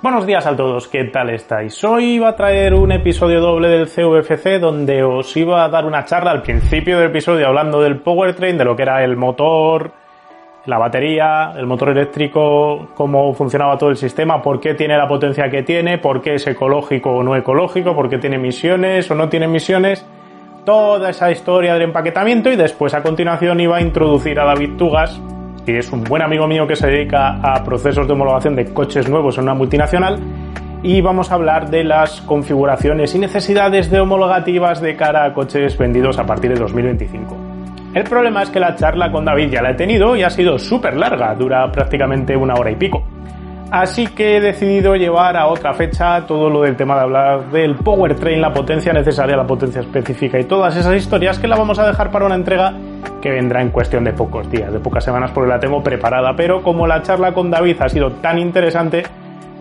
Buenos días a todos, ¿qué tal estáis? Hoy iba a traer un episodio doble del CVFC donde os iba a dar una charla al principio del episodio hablando del powertrain, de lo que era el motor, la batería, el motor eléctrico, cómo funcionaba todo el sistema, por qué tiene la potencia que tiene, por qué es ecológico o no ecológico, por qué tiene emisiones o no tiene emisiones, toda esa historia del empaquetamiento y después a continuación iba a introducir a David Tugas, que es un buen amigo mío que se dedica a procesos de homologación de coches nuevos en una multinacional. Y vamos a hablar de las configuraciones y necesidades de homologativas de cara a coches vendidos a partir de 2025. El problema es que la charla con David ya la he tenido y ha sido súper larga, dura prácticamente una hora y pico. Así que he decidido llevar a otra fecha todo lo del tema de hablar del powertrain, la potencia necesaria, la potencia específica y todas esas historias que la vamos a dejar para una entrega que vendrá en cuestión de pocos días, de pocas semanas porque la tengo preparada. Pero como la charla con David ha sido tan interesante,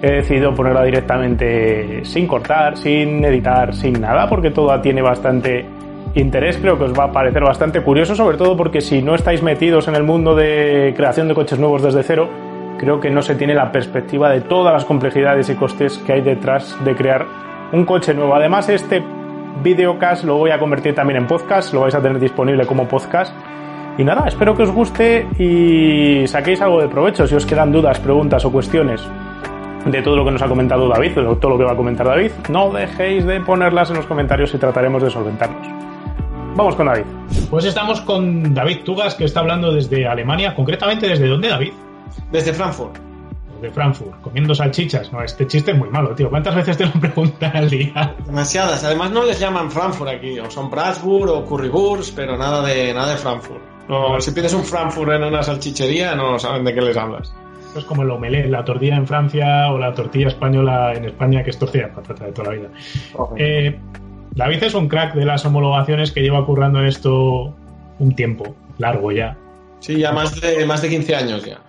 he decidido ponerla directamente sin cortar, sin editar, sin nada, porque todo tiene bastante interés. Creo que os va a parecer bastante curioso, sobre todo porque si no estáis metidos en el mundo de creación de coches nuevos desde cero, creo que no se tiene la perspectiva de todas las complejidades y costes que hay detrás de crear un coche nuevo. Además, este videocast lo voy a convertir también en podcast, lo vais a tener disponible como podcast. Y nada, espero que os guste y saquéis algo de provecho. Si os quedan dudas, preguntas o cuestiones de todo lo que nos ha comentado David, de todo lo que va a comentar David, no dejéis de ponerlas en los comentarios y trataremos de solventarlos. Vamos con David. Pues estamos con David Tugas, que está hablando desde Alemania. Concretamente, ¿desde dónde, David? Desde Frankfurt. Desde Frankfurt, comiendo salchichas. No, este chiste es muy malo, tío. ¿Cuántas veces te lo preguntan al día? Demasiadas. Además no les llaman Frankfurt aquí. O son Prasburg o Currywurst, pero nada de, nada de Frankfurt. No, si pides un Frankfurt en una salchichería, no saben de qué les hablas. es como el omelette, la tortilla en Francia o la tortilla española en España, que es tortilla de patata de toda la vida. Eh, David es un crack de las homologaciones que lleva currando en esto un tiempo largo ya. Sí, ya más de, más de 15 años ya.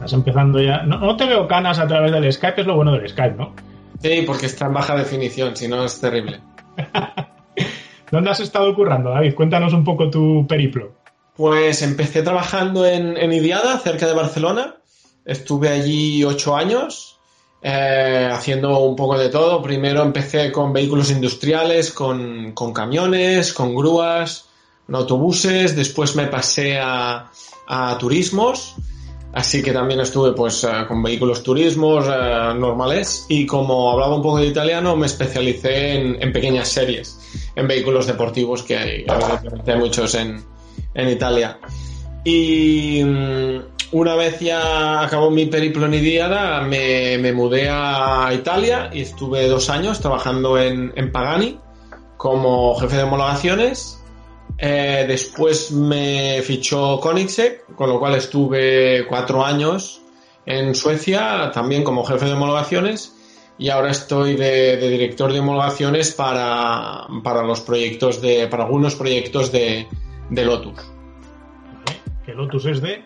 Estás empezando ya. No, te veo canas a través del Skype, es lo bueno del Skype, ¿no? Sí, porque está en baja definición, si no es terrible. ¿Dónde has estado currando, David? Cuéntanos un poco tu periplo. Pues empecé trabajando en, en Idiada, cerca de Barcelona. Estuve allí ocho años, eh, haciendo un poco de todo. Primero empecé con vehículos industriales, con, con camiones, con grúas, con autobuses. Después me pasé a, a turismos Así que también estuve pues eh, con vehículos turismos eh, normales y como hablaba un poco de italiano me especialicé en, pequeñas series, en vehículos deportivos que hay, hay muchos en, en Italia. Y mm, una vez ya acabó mi periplo en Idiada, me, me, mudé a Italia y estuve dos años trabajando en, en Pagani como jefe de homologaciones eh, después me fichó Koenigsegg, con lo cual estuve cuatro años en Suecia, también como jefe de homologaciones, y ahora estoy de, director de homologaciones para, los proyectos de, para algunos proyectos de, Lotus. Que Lotus es de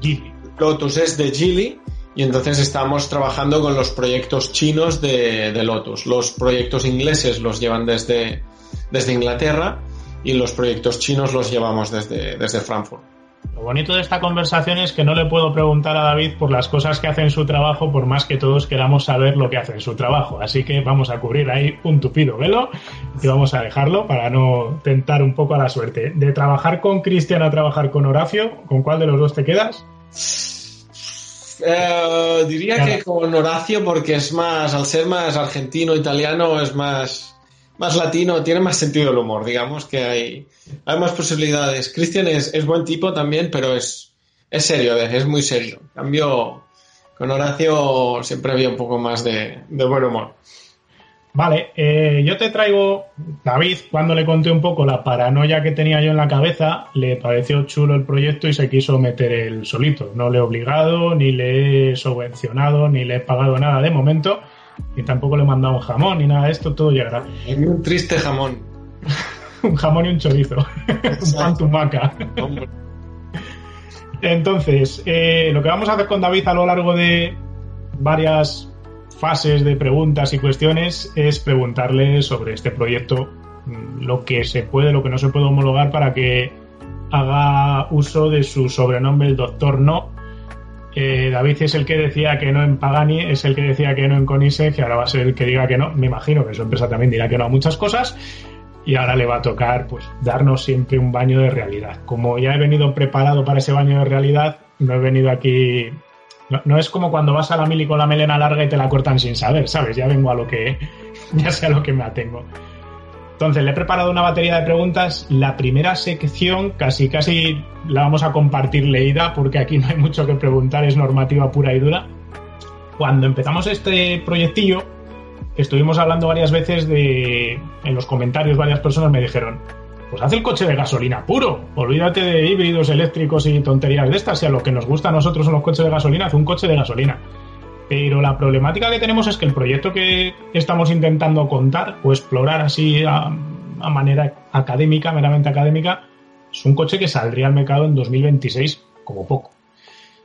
Geely. Lotus es de Geely y entonces estamos trabajando con los proyectos chinos de, de Lotus. Los proyectos ingleses los llevan desde, desde Inglaterra y los proyectos chinos los llevamos desde, desde Frankfurt. Lo bonito de esta conversación es que no le puedo preguntar a David por las cosas que hace en su trabajo, por más que todos queramos saber lo que hace en su trabajo. Así que vamos a cubrir ahí un tupido velo y vamos a dejarlo para no tentar un poco a la suerte. De trabajar con Cristian a trabajar con Horacio, ¿con cuál de los dos te quedas? Eh, diría que con Horacio porque es más, al ser más argentino, italiano, es más más latino, tiene más sentido el humor, digamos que hay, hay más posibilidades. Cristian es, es, buen tipo también, pero es, es serio, es muy serio. En cambio, con Horacio siempre había un poco más de, de buen humor. Vale, eh, yo te traigo, David, cuando le conté un poco la paranoia que tenía yo en la cabeza, le pareció chulo el proyecto y se quiso meter el solito. No le he obligado, ni le he subvencionado, ni le he pagado nada de momento y tampoco le he mandado un jamón ni nada de esto, todo llegará. Un triste jamón. un jamón y un chorizo. un pan tumaca. Entonces, eh, lo que vamos a hacer con David a lo largo de varias fases de preguntas y cuestiones es preguntarle sobre este proyecto, mm, lo que se puede, lo que no se puede homologar para que haga uso de su sobrenombre, el Doctor No, Eh, David es el que decía que no en Pagani, es el que decía que no en Conise, que ahora va a ser el que diga que no. Me imagino que su empresa también dirá que no a muchas cosas. Y ahora le va a tocar pues darnos siempre un baño de realidad. Como ya he venido preparado para ese baño de realidad, no he venido aquí. No, es como cuando vas a la mili con la melena larga y te la cortan sin saber, ¿sabes? Ya vengo a lo que. ya sé lo que me atengo. Entonces, le he preparado una batería de preguntas. La primera sección casi casi la vamos a compartir leída porque aquí no hay mucho que preguntar, es normativa pura y dura. Cuando empezamos este proyectillo, estuvimos hablando varias veces de... En los comentarios varias personas me dijeron, pues haz el coche de gasolina puro. Olvídate de híbridos eléctricos y tonterías de estas. Si a lo que nos gusta a nosotros son los coches de gasolina, haz un coche de gasolina. Pero la problemática que tenemos es que el proyecto que estamos intentando contar o explorar así a, manera académica, meramente académica, es un coche que saldría al mercado en 2026 como poco.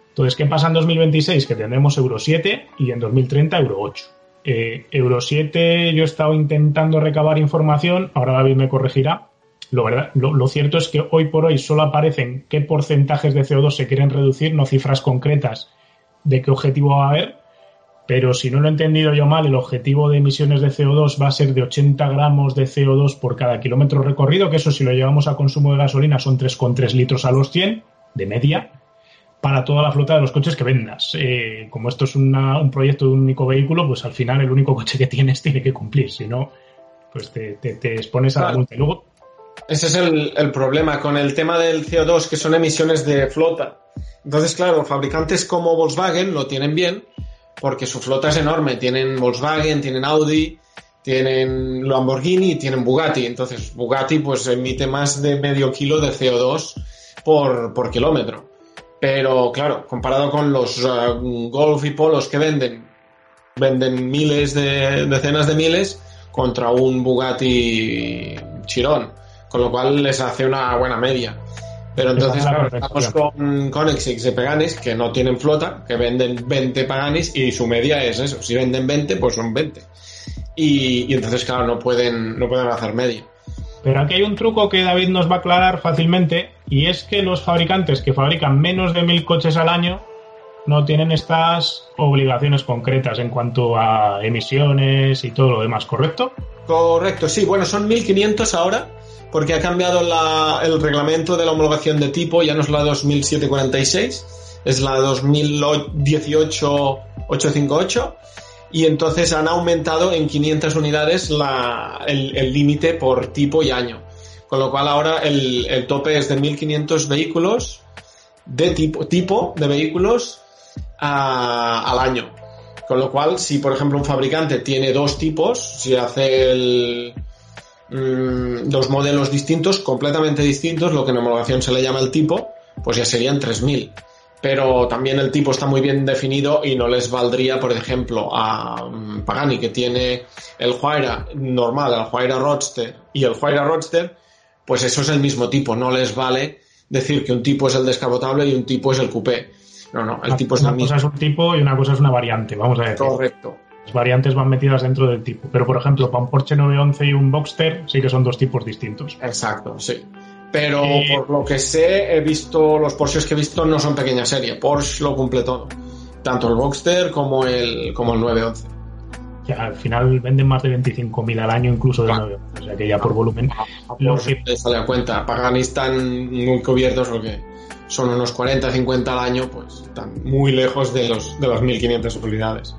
Entonces, ¿qué pasa en 2026? Que tendremos Euro 7 y en 2030 Euro 8. Eh, Euro 7 yo he estado intentando recabar información, ahora David me corregirá. Lo, cierto es que hoy por hoy solo aparecen qué porcentajes de CO2 se quieren reducir, no cifras concretas de qué objetivo va a haber, pero si no lo he entendido yo mal, el objetivo de emisiones de CO2 va a ser de 80 gramos de CO2 por cada kilómetro recorrido, que eso si lo llevamos a consumo de gasolina son 3,3 litros a los 100 de media para toda la flota de los coches que vendas. Eh, como esto es un proyecto de un único vehículo, pues al final el único coche que tienes tiene que cumplir, si no, pues te, expones a la multa. luego... Ese es el, el problema con el tema del CO2, que son emisiones de flota. Entonces, claro, fabricantes como Volkswagen lo tienen bien, porque su flota es enorme. Tienen Volkswagen, tienen Audi, tienen Lamborghini y tienen Bugatti. Entonces, Bugatti pues emite más de medio kilo de CO2 por, por kilómetro. Pero claro, comparado con los uh, Golf y Polos que venden, venden miles de, decenas de miles contra un Bugatti Chiron. Con lo cual les hace una buena media. Pero entonces estamos con, con Exix de Paganis que no tienen flota, que venden 20 Paganis y su media es eso. Si venden 20, pues son 20. Y, entonces, claro, no pueden, no pueden hacer media. Pero aquí hay un truco que David nos va a aclarar fácilmente y es que los fabricantes que fabrican menos de mil coches al año no tienen estas obligaciones concretas en cuanto a emisiones y todo lo demás, ¿correcto? Correcto, sí. Bueno, son 1500 ahora porque ha cambiado el reglamento de la homologación de tipo, ya no es la 2746, es la 2018-858, y entonces han aumentado en 500 unidades el límite por tipo y año. Con lo cual ahora el, tope es de 1500 vehículos de tipo, tipo de vehículos al año. Con lo cual, si por ejemplo un fabricante tiene dos tipos, si hace el, Mm, dos modelos distintos, completamente distintos, lo que en homologación se le llama el tipo, pues ya serían 3000. Pero también el tipo está muy bien definido y no les valdría, por ejemplo, a mm, Pagani, que tiene el Huayra normal, el Huayra Roadster y el Huayra Roadster, pues eso es el mismo tipo. No les vale decir que un tipo es el descapotable y un tipo es el coupé. No, no, el tipo es el mismo. Una cosa es un tipo y una cosa es una variante, vamos a ver. Correcto. Las variantes van metidas dentro del tipo. Pero, por ejemplo, para un Porsche 911 y un Boxster sí que son dos tipos distintos. Exacto, sí. Pero por lo que sé, he visto, los Porsches que he visto no son pequeña serie. Porsche lo cumple todo. Tanto el Boxster como el, como el 911. Ya, al final venden más de 25.000 al año incluso de 911. O sea que ya por volumen... No se sale a cuenta. Pagani están muy cubiertos porque son unos 40, 50 al año, pues están muy lejos de, los, de las 1.500 unidades.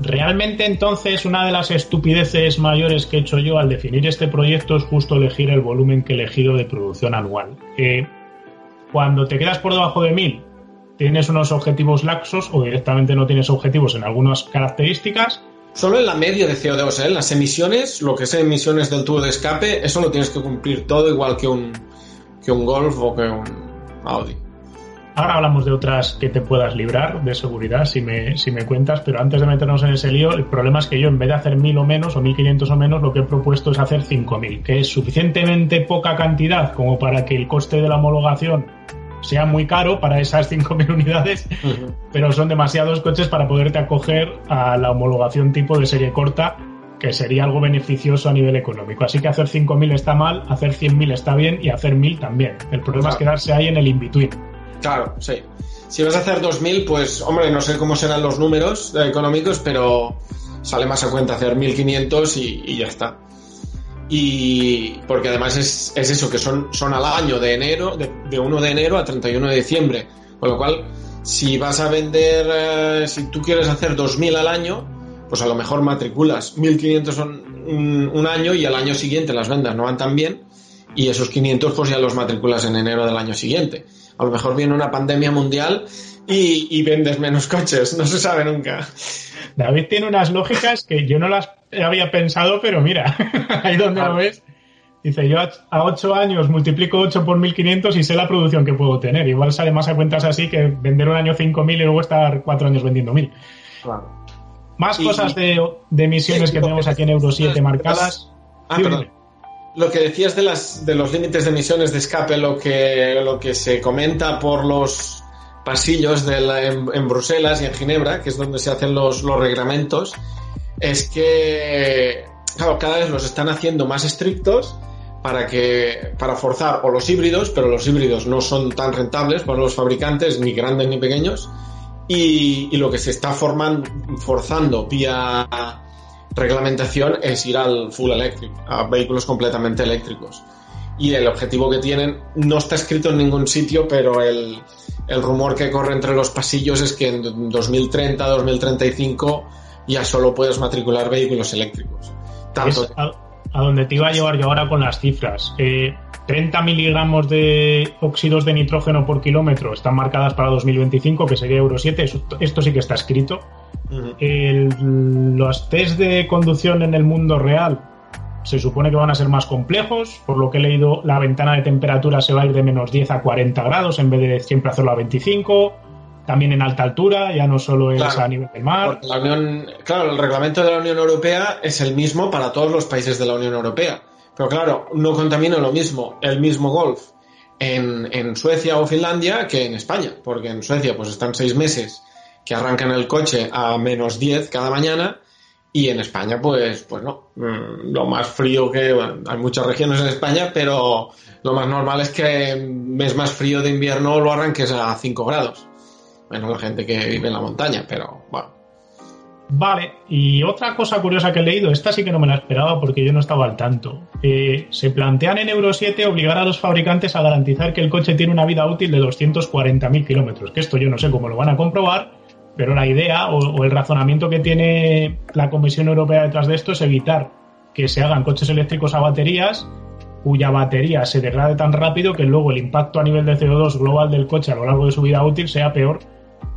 Realmente entonces una de las estupideces mayores que he hecho yo al definir este proyecto es justo elegir el volumen que he elegido de producción anual. cuando te quedas por debajo de 1000, tienes unos objetivos laxos o directamente no tienes objetivos en algunas características. Solo en la media de CO2, ¿eh? las emisiones, lo que es emisiones del tubo de escape, eso lo tienes que cumplir todo igual que un, que un Golf o que un Audi. Ahora hablamos de otras que te puedas librar de seguridad si me, si me cuentas, pero antes de meternos en ese lío, el problema es que yo en vez de hacer 1000 o menos o 1500 o menos, lo que he propuesto es hacer 5000, que es suficientemente poca cantidad como para que el coste de la homologación sea muy caro para esas 5.000 unidades, pero son demasiados coches para poderte acoger a la homologación tipo de serie corta, que sería algo beneficioso a nivel económico. Así que hacer 5.000 está mal, hacer 100.000 está bien y hacer 1.000 también. El problema es quedarse ahí en el in-between. Claro, sí. Si vas a hacer 2000, pues, hombre, no sé cómo serán los números económicos, pero sale más a cuenta hacer 1500 y, y ya está. Y porque además es, es, eso, que son, son al año de enero, de, de, 1 de enero a 31 de diciembre. Con lo cual, si vas a vender, eh, si tú quieres hacer 2000 al año, pues a lo mejor matriculas 1500 son un, un, año y al año siguiente las vendas no van tan bien y esos 500 pues ya los matriculas en enero del año siguiente. A lo mejor viene una pandemia mundial y, y vendes menos coches, no se sabe nunca. David tiene unas lógicas que yo no las había pensado, pero mira, ahí donde ah. lo ves. Dice, yo a 8 años multiplico 8 por 1500 y sé la producción que puedo tener. Igual sale más a cuentas así que vender un año 5000 y luego estar 4 años vendiendo 1000. Claro. Más y, cosas de, de emisiones sí, que tenemos aquí en Euro 7 marcadas. Ah, perdón. Lo que decías de, las, de los límites de emisiones de escape, lo que, lo que se comenta por los pasillos de la, en, en, Bruselas y en Ginebra, que es donde se hacen los, los reglamentos, es que, claro, cada vez los están haciendo más estrictos para que para forzar o los híbridos, pero los híbridos no son tan rentables para los fabricantes, ni grandes ni pequeños, y, y lo que se está formando, forzando vía reglamentación es ir al full electric, a vehículos completamente eléctricos. Y el objetivo que tienen no está escrito en ningún sitio, pero el, rumor que corre entre los pasillos es que en 2030, 2035 ya solo puedes matricular vehículos eléctricos. Tanto... A, a, te iba a llevar yo ahora con las cifras. Eh, 30 miligramos de óxidos de nitrógeno por kilómetro están marcadas para 2025, que sería Euro 7. Eso, esto sí que está escrito. El, los test de conducción en el mundo real se supone que van a ser más complejos. Por lo que he leído, la ventana de temperatura se va a ir de menos 10 a 40 grados en vez de siempre hacerlo a 25 también en alta altura, ya no solo es claro, a nivel del mar. La Unión, claro, el reglamento de la Unión Europea es el mismo para todos los países de la Unión Europea. Pero claro, no contamina lo mismo el mismo Golf en, en Suecia o Finlandia que en España, porque en Suecia pues están seis meses que arrancan el coche a menos 10 cada mañana y en España pues, pues no, mm, lo más frío que, bueno, hay muchas regiones en España, pero lo más normal es que mes más frío de invierno lo arranques a 5 grados menos la gente que vive en la montaña, pero bueno. Vale, y otra cosa curiosa que he leído, esta sí que no me la esperaba porque yo no estaba al tanto. Eh, se plantean en Euro 7 obligar a los fabricantes a garantizar que el coche tiene una vida útil de 240.000 kilómetros, que esto yo no sé cómo lo van a comprobar, pero la idea o, el razonamiento que tiene la Comisión Europea detrás de esto es evitar que se hagan coches eléctricos a baterías cuya batería se degrade tan rápido que luego el impacto a nivel de CO2 global del coche a lo largo de su vida útil sea peor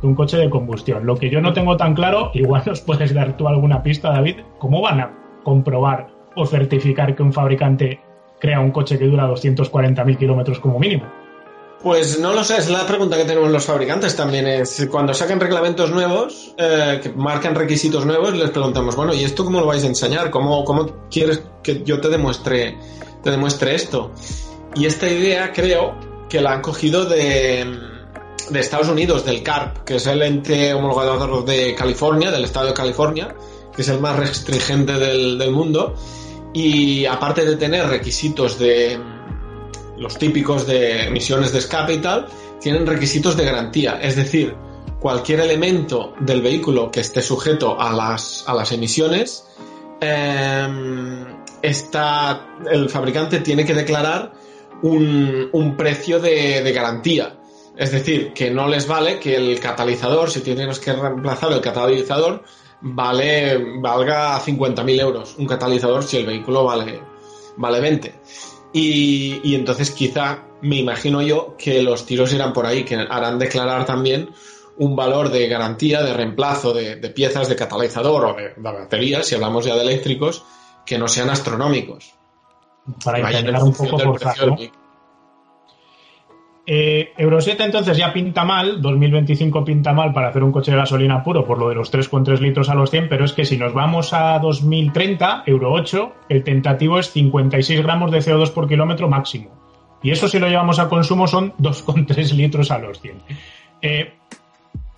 que un coche de combustión. Lo que yo no tengo tan claro, igual nos puedes dar tú alguna pista, David, ¿cómo van a comprobar o certificar que un fabricante crea un coche que dura 240.000 kilómetros como mínimo? Pues no lo sé, es la pregunta que tenemos los fabricantes también. Es cuando saquen reglamentos nuevos, eh, que marcan requisitos nuevos, les preguntamos, bueno, ¿y esto cómo lo vais a enseñar? ¿Cómo, quieres que yo te demuestre, esto? Y esta idea creo que la han cogido de, Estados Unidos, del CARP, que es el ente homologador de California, del estado de California, que es el más restringente del mundo. Y aparte de tener requisitos de los típicos de emisiones de escape y tal, tienen requisitos de garantía. Es decir, cualquier elemento del vehículo que esté sujeto a las, a las emisiones, eh, está, el fabricante tiene que declarar un, un precio de, de, garantía. Es decir, que no les vale que el catalizador, si tienes que reemplazar el catalizador, vale, valga 50.000 euros. Un catalizador si el vehículo vale, vale 20. Y, y, entonces quizá me imagino yo que los tiros irán por ahí, que harán declarar también un valor de garantía, de reemplazo de, de piezas de catalizador o de, de, baterías, si hablamos ya de eléctricos, que no sean astronómicos. Para intentar un poco forzar, ¿no? Eh, Euro 7 entonces ya pinta mal, 2025 pinta mal para hacer un coche de gasolina puro por lo de los 3,3 litros a los 100, pero es que si nos vamos a 2030, Euro 8, el tentativo es 56 gramos de CO2 por kilómetro máximo. Y eso si lo llevamos a consumo son 2,3 litros a los 100. Eh,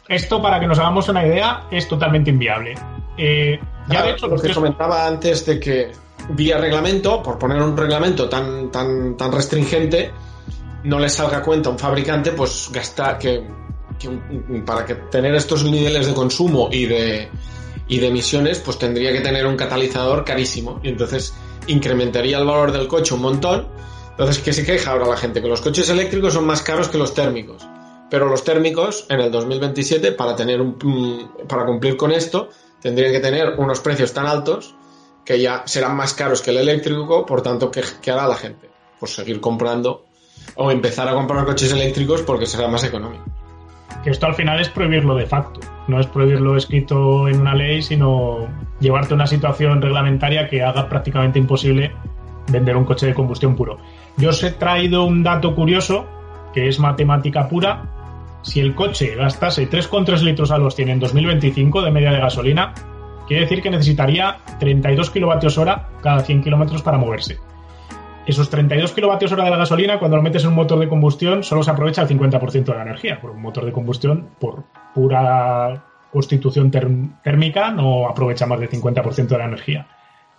esto, para que nos hagamos una idea, es totalmente inviable. Eh, ya de hecho, lo que tres... comentaba antes de que vía reglamento, por poner un reglamento tan, tan, tan restringente, no le salga a cuenta a un fabricante, pues gastar que, para que tener estos niveles de consumo y de, y de emisiones, pues tendría que tener un catalizador carísimo. Y entonces incrementaría el valor del coche un montón. Entonces, ¿qué se queja ahora la gente? Que los coches eléctricos son más caros que los térmicos. Pero los térmicos, en el 2027, para, tener un, para cumplir con esto, tendrían que tener unos precios tan altos que ya serán más caros que el eléctrico, por tanto, ¿qué, qué hará la gente? Pues seguir comprando o empezar a comprar coches eléctricos porque será más económico. Que esto al final es prohibirlo de facto, no es prohibirlo escrito en una ley, sino llevarte a una situación reglamentaria que haga prácticamente imposible vender un coche de combustión puro. Yo os he traído un dato curioso, que es matemática pura. Si el coche gastase 3,3 litros a los 100 en 2025 de media de gasolina, quiere decir que necesitaría 32 kilovatios hora cada 100 kilómetros para moverse esos 32 kilovatios hora de la gasolina, cuando lo metes en un motor de combustión, solo se aprovecha el 50% de la energía. Por un motor de combustión, por pura constitución térmica, no aprovecha más del 50% de la energía.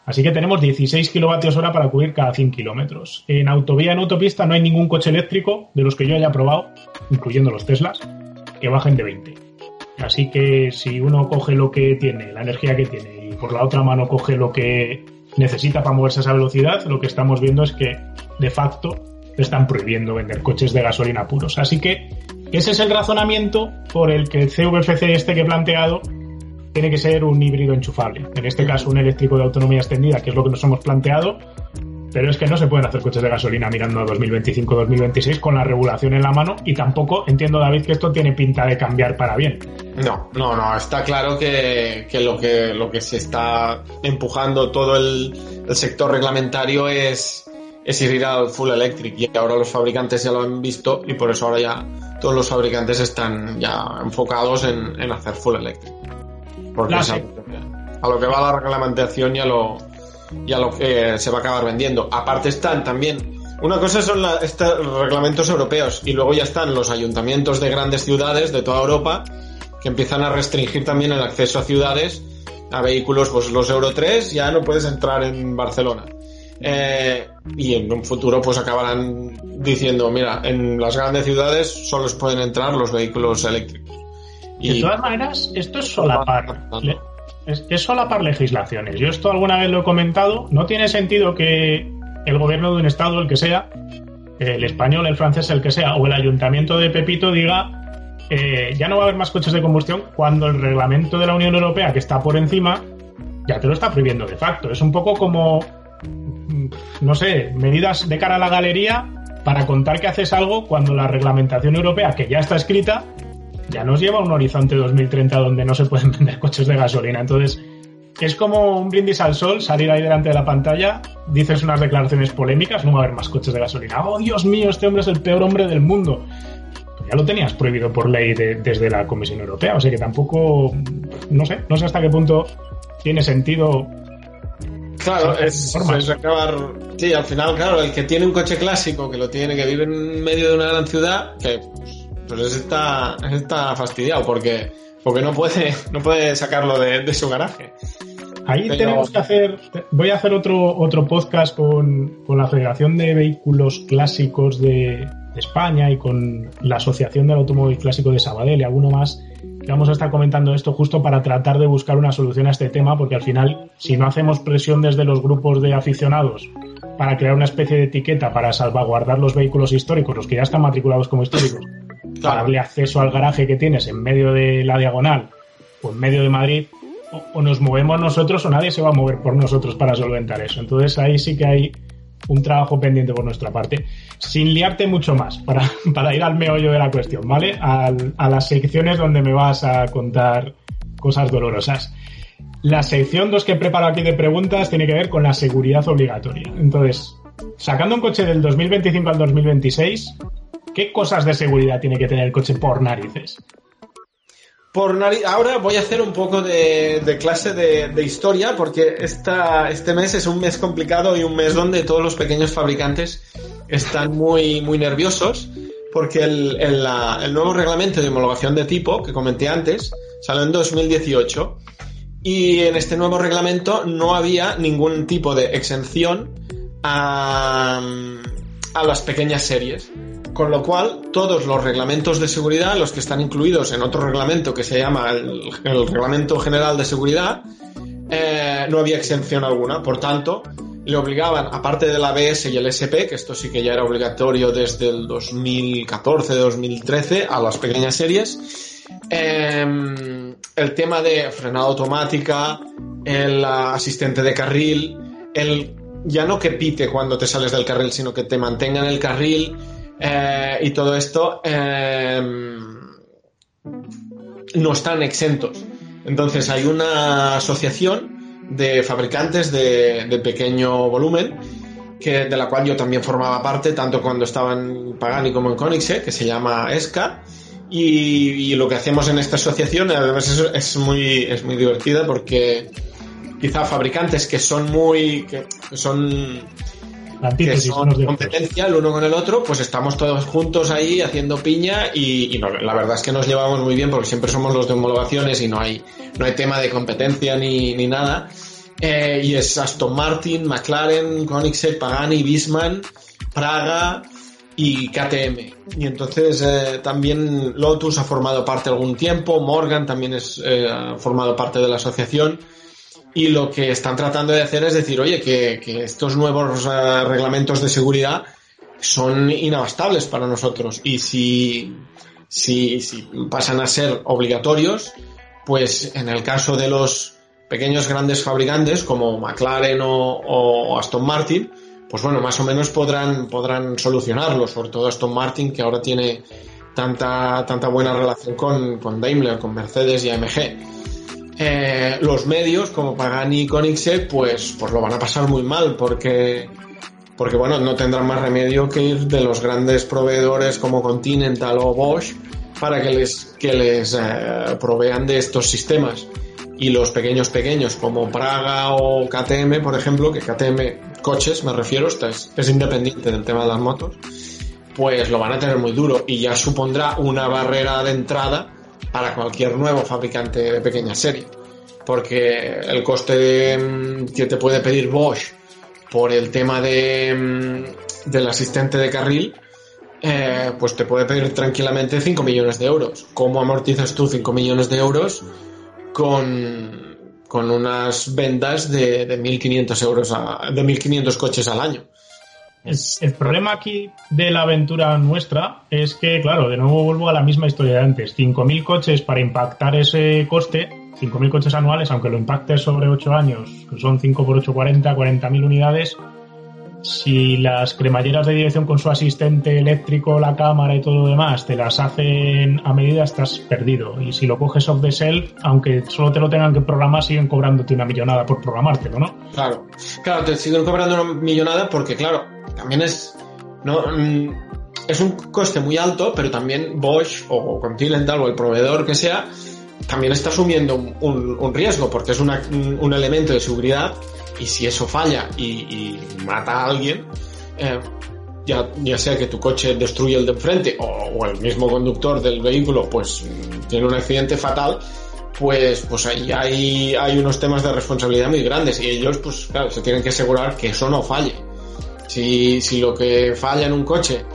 Así que tenemos 16 kilovatios hora para cubrir cada 100 kilómetros. En autovía, en autopista, no hay ningún coche eléctrico de los que yo haya probado, incluyendo los Teslas, que bajen de 20. Así que si uno coge lo que tiene, la energía que tiene, y por la otra mano coge lo que necesita para moverse a esa velocidad, lo que estamos viendo es que de facto están prohibiendo vender coches de gasolina puros. Así que ese es el razonamiento por el que el CVFC este que he planteado tiene que ser un híbrido enchufable. En este caso un eléctrico de autonomía extendida, que es lo que nos hemos planteado, pero es que no se pueden hacer coches de gasolina mirando a 2025-2026 con la regulación en la mano y tampoco entiendo, David, que esto tiene pinta de cambiar para bien. No, no, no. Está claro que, lo, que lo que se está empujando todo el, sector reglamentario es, es ir al full electric y ahora los fabricantes ya lo han visto y por eso ahora ya todos los fabricantes están ya enfocados en, hacer full electric. Porque a lo que va la reglamentación ya lo, y a lo que se va a acabar vendiendo. Aparte están también, una cosa son estos reglamentos europeos y luego ya están los ayuntamientos de grandes ciudades de toda Europa que empiezan a restringir también el acceso a ciudades a vehículos, pues los Euro 3 ya no puedes entrar en Barcelona. Eh, y en un futuro pues acabarán diciendo, mira, en las grandes ciudades solo pueden entrar los vehículos eléctricos. Y de todas maneras, esto es solapar. Es, es solapar legislaciones. Yo esto alguna vez lo he comentado. No tiene sentido que el gobierno de un estado, el que sea, el español, el francés, el que sea, o el ayuntamiento de Pepito diga eh, ya no va a haber más coches de combustión cuando el reglamento de la Unión Europea, que está por encima, ya te lo está prohibiendo de facto. Es un poco como, mm, no sé, medidas de cara a la galería para contar que haces algo cuando la reglamentación europea, que ya está escrita, ya nos lleva a un horizonte 2030 donde no se pueden vender coches de gasolina. Entonces, es como un brindis al sol, salir ahí delante de la pantalla, dices unas declaraciones polémicas, no va a haber más coches de gasolina. Oh, Dios mío, este hombre es el peor hombre del mundo. ya lo tenías prohibido por ley desde la Comisión Europea, o sea que tampoco, no sé, no sé hasta qué punto tiene sentido. Claro, es, es acabar. Sí, al final, claro, el que tiene un coche clásico, que lo tiene, que vive en medio de una gran ciudad, que pues está, está fastidiado porque, porque no puede, no puede sacarlo de, su garaje. Ahí tenemos que hacer, voy a hacer otro, otro podcast con, la Federación de Vehículos Clásicos de, España y con la Asociación del Automóvil Clásico de Sabadell y alguno más que vamos a estar comentando esto justo para tratar de buscar una solución a este tema, porque al final, si no hacemos presión desde los grupos de aficionados para crear una especie de etiqueta para salvaguardar los vehículos históricos, los que ya están matriculados como históricos, para darle acceso al garaje que tienes en medio de la diagonal o en medio de Madrid, o, nos movemos nosotros o nadie se va a mover por nosotros para solventar eso. Entonces ahí sí que hay un trabajo pendiente por nuestra parte. Sin liarte mucho más, para, para ir al meollo de la cuestión, ¿vale? a las secciones donde me vas a contar cosas dolorosas. La sección 2 que he preparado aquí de preguntas tiene que ver con la seguridad obligatoria. Entonces, sacando un coche del 2025 al 2026, ¿Qué cosas de seguridad tiene que tener el coche por narices? Por nariz, ahora voy a hacer un poco de, clase de, historia porque esta, este mes es un mes complicado y un mes donde todos los pequeños fabricantes están muy, muy nerviosos porque el, el nuevo reglamento de homologación de tipo que comenté antes salió en 2018 y en este nuevo reglamento no había ningún tipo de exención a, a las pequeñas series. Con lo cual, todos los reglamentos de seguridad, los que están incluidos en otro reglamento que se llama el, Reglamento General de Seguridad, eh, no había exención alguna. Por tanto, le obligaban, aparte del ABS y el SP, que esto sí que ya era obligatorio desde el 2014-2013 a las pequeñas series, em, el tema de frenada automática, el asistente de carril, el ya no que pite cuando te sales del carril, sino que te mantenga en el carril eh, y todo esto em, no están exentos. Entonces hay una asociación de fabricantes de, pequeño volumen que, de la cual yo también formaba parte, tanto cuando estaba en Pagani como en Koenigsegg, que se llama ESCA. Y, lo que hacemos en esta asociación, además, es, es, muy, es muy divertida porque quizá fabricantes que son muy. que son. Que son competencia el uno con el otro, pues estamos todos juntos ahí haciendo piña y, la verdad es que nos llevamos muy bien porque siempre somos los de homologaciones y no hay, no hay tema de competencia ni, ni nada. Eh, y es Aston Martin, McLaren, Koenigsegg, Pagani, Bisman, Praga y KTM. Y entonces eh, también Lotus ha formado parte algún tiempo, Morgan también es, eh, ha formado parte de la asociación y lo que están tratando de hacer es decir, oye, que, estos nuevos eh, reglamentos de seguridad son inabastables para nosotros y si, si, si pasan a ser obligatorios, pues en el caso de los pequeños grandes fabricantes como McLaren o, Aston Martin, pues bueno, más o menos podrán, podrán solucionarlo, sobre todo Aston Martin que ahora tiene tanta, tanta buena relación con, con Daimler, con Mercedes y AMG. Eh, los medios como Pagani y Koenigsegg pues, pues lo van a pasar muy mal porque, porque bueno, no tendrán más remedio que ir de los grandes proveedores como Continental o Bosch para que les, que les eh, provean de estos sistemas. Y los pequeños pequeños como Praga o KTM, por ejemplo, que KTM coches me refiero, es, es independiente del tema de las motos, pues lo van a tener muy duro y ya supondrá una barrera de entrada para cualquier nuevo fabricante de pequeña serie. Porque el coste mm, que te puede pedir Bosch por el tema de, mm, del asistente de carril, eh, pues te puede pedir tranquilamente 5 millones de euros. ¿Cómo amortizas tú 5 millones de euros con, con unas vendas de, de 1.500 euros a, de 1.500 coches al año? El, problema aquí de la aventura nuestra es que, claro, de nuevo vuelvo a la misma historia de antes. 5.000 coches para impactar ese coste, 5.000 coches anuales, aunque lo impactes sobre 8 años, que son 5 por 8, 40, 40.000 unidades, si las cremalleras de dirección con su asistente eléctrico, la cámara y todo lo demás te las hacen a medida, estás perdido. Y si lo coges off the shelf, aunque solo te lo tengan que programar, siguen cobrándote una millonada por programártelo, ¿no? Claro, claro, te siguen cobrando una millonada porque, claro, también es. No, mm, es un coste muy alto, pero también Bosch o Continental o el proveedor que sea, también está asumiendo un, riesgo porque es un elemento de seguridad y si eso falla y, mata a alguien, eh, ya, ya, sea que tu coche destruye el de enfrente o, el mismo conductor del vehículo pues tiene un accidente fatal, pues, pues ahí hay, hay unos temas de responsabilidad muy grandes y ellos pues claro, se tienen que asegurar que eso no falle. Si, si lo que falla en un coche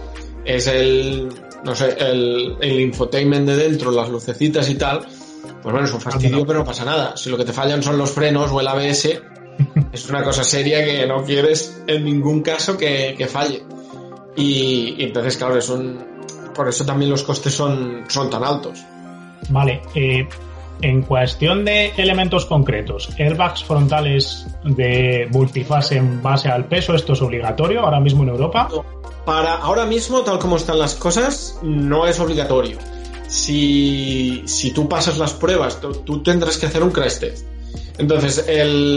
es el, no sé, el, el infotainment de dentro, las lucecitas y tal, pues bueno, es un fastidio, pero no pasa nada. Si lo que te fallan son los frenos o el ABS, es una cosa seria que no quieres en ningún caso que, falle. Y, entonces, claro, es un, por eso también los costes son, son tan altos. Vale, eh, en cuestión de elementos concretos, airbags frontales de multifase en base al peso, ¿esto es obligatorio ahora mismo en Europa? Para ahora mismo, tal como están las cosas, no es obligatorio. Si, si tú pasas las pruebas, tú, tendrás que hacer un crash test. Entonces,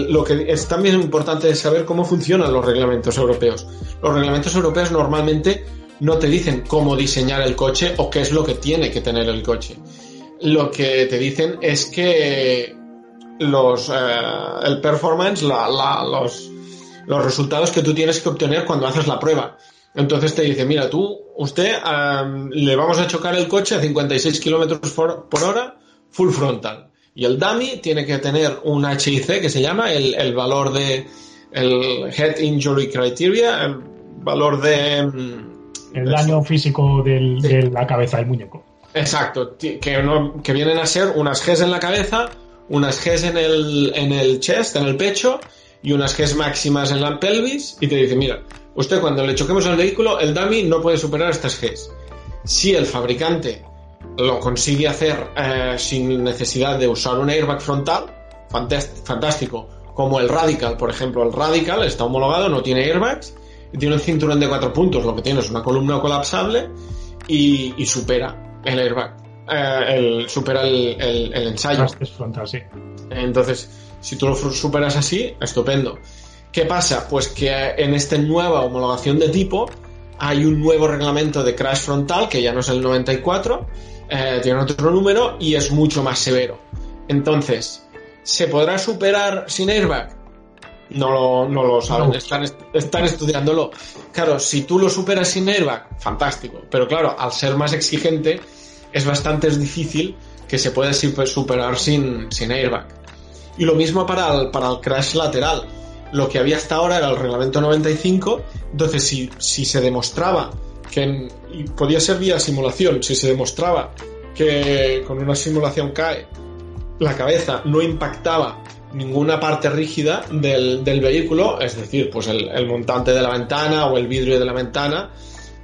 lo que es también importante es saber cómo funcionan los reglamentos europeos. Los reglamentos europeos normalmente no te dicen cómo diseñar el coche o qué es lo que tiene que tener el coche. Lo que te dicen es que los, eh, el performance, los, los resultados que tú tienes que obtener cuando haces la prueba. Entonces te dice, mira, tú, usted, le vamos a chocar el coche a 56 kilómetros por hora, full frontal. Y el dummy tiene que tener un HIC que se llama el, valor de el Head Injury Criteria, el valor de, el daño físico del- de la cabeza del muñeco. Exacto, que, vienen a ser unas Gs en la cabeza, unas Gs en el, en el chest, en el pecho, y unas Gs máximas en la pelvis, y te dice, mira, usted cuando le choquemos al vehículo, el dummy no puede superar estas Gs. Si el fabricante lo consigue hacer eh, sin necesidad de usar un airbag frontal, fantástico, como el Radical, por ejemplo, el Radical está homologado, no tiene airbags, tiene un cinturón de cuatro puntos, lo que tiene es una columna colapsable, y supera el airbag. Eh, el, supera el, el- el ensayo. Es frontal, sí. Entonces, si tú lo superas así, estupendo. ¿Qué pasa? Pues que en esta nueva homologación de tipo hay un nuevo reglamento de crash frontal que ya no es el 94, eh, tiene otro número y es mucho más severo. Entonces, ¿se podrá superar sin airbag? No lo, no lo saben, están, est- están estudiándolo. Claro, si tú lo superas sin airbag, fantástico. Pero claro, al ser más exigente, es bastante difícil que se pueda super- superar sin, sin airbag. Y lo mismo para el, para el crash lateral. Lo que había hasta ahora era el reglamento 95, entonces si, si se demostraba que, en- y podía ser vía simulación, si se demostraba que con una simulación CAE la cabeza no impactaba ninguna parte rígida del, del vehículo, es decir, pues el, montante de la ventana o el vidrio de la ventana,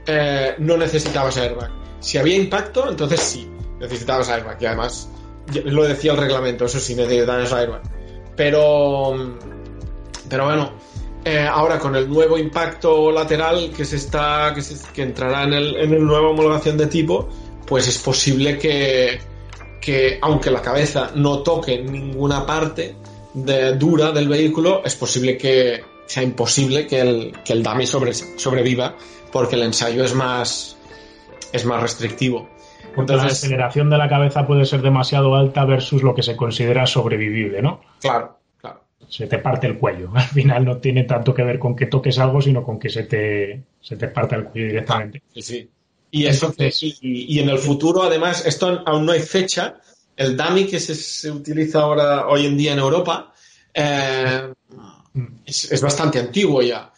eh, no necesitabas airbag. Si había impacto, entonces sí, necesitabas airbag. Y además, lo decía el reglamento, eso sí, necesitabas airbag. Pero, pero bueno, eh, ahora con el nuevo impacto lateral que se está, que, se- que entrará en el, en el nueva homologación de tipo, pues es posible que, que aunque la cabeza no toque ninguna parte de, dura del vehículo, es posible que sea imposible que el, que el dummy sobre- sobreviva porque el ensayo es más, es más restrictivo. Porque la Entonces, aceleración de la cabeza puede ser demasiado alta versus lo que se considera sobrevivible, ¿no? claro, claro. Se te parte el cuello. Al final no tiene tanto que ver con que toques algo, sino con que se te, se te parta el cuello directamente. Sí, sí. Y, eso, Entonces- y, y en el futuro, además, esto aún no hay fecha. El dummy que se, se utiliza ahora, hoy en día en Europa, eh, es, es bastante antiguo ya.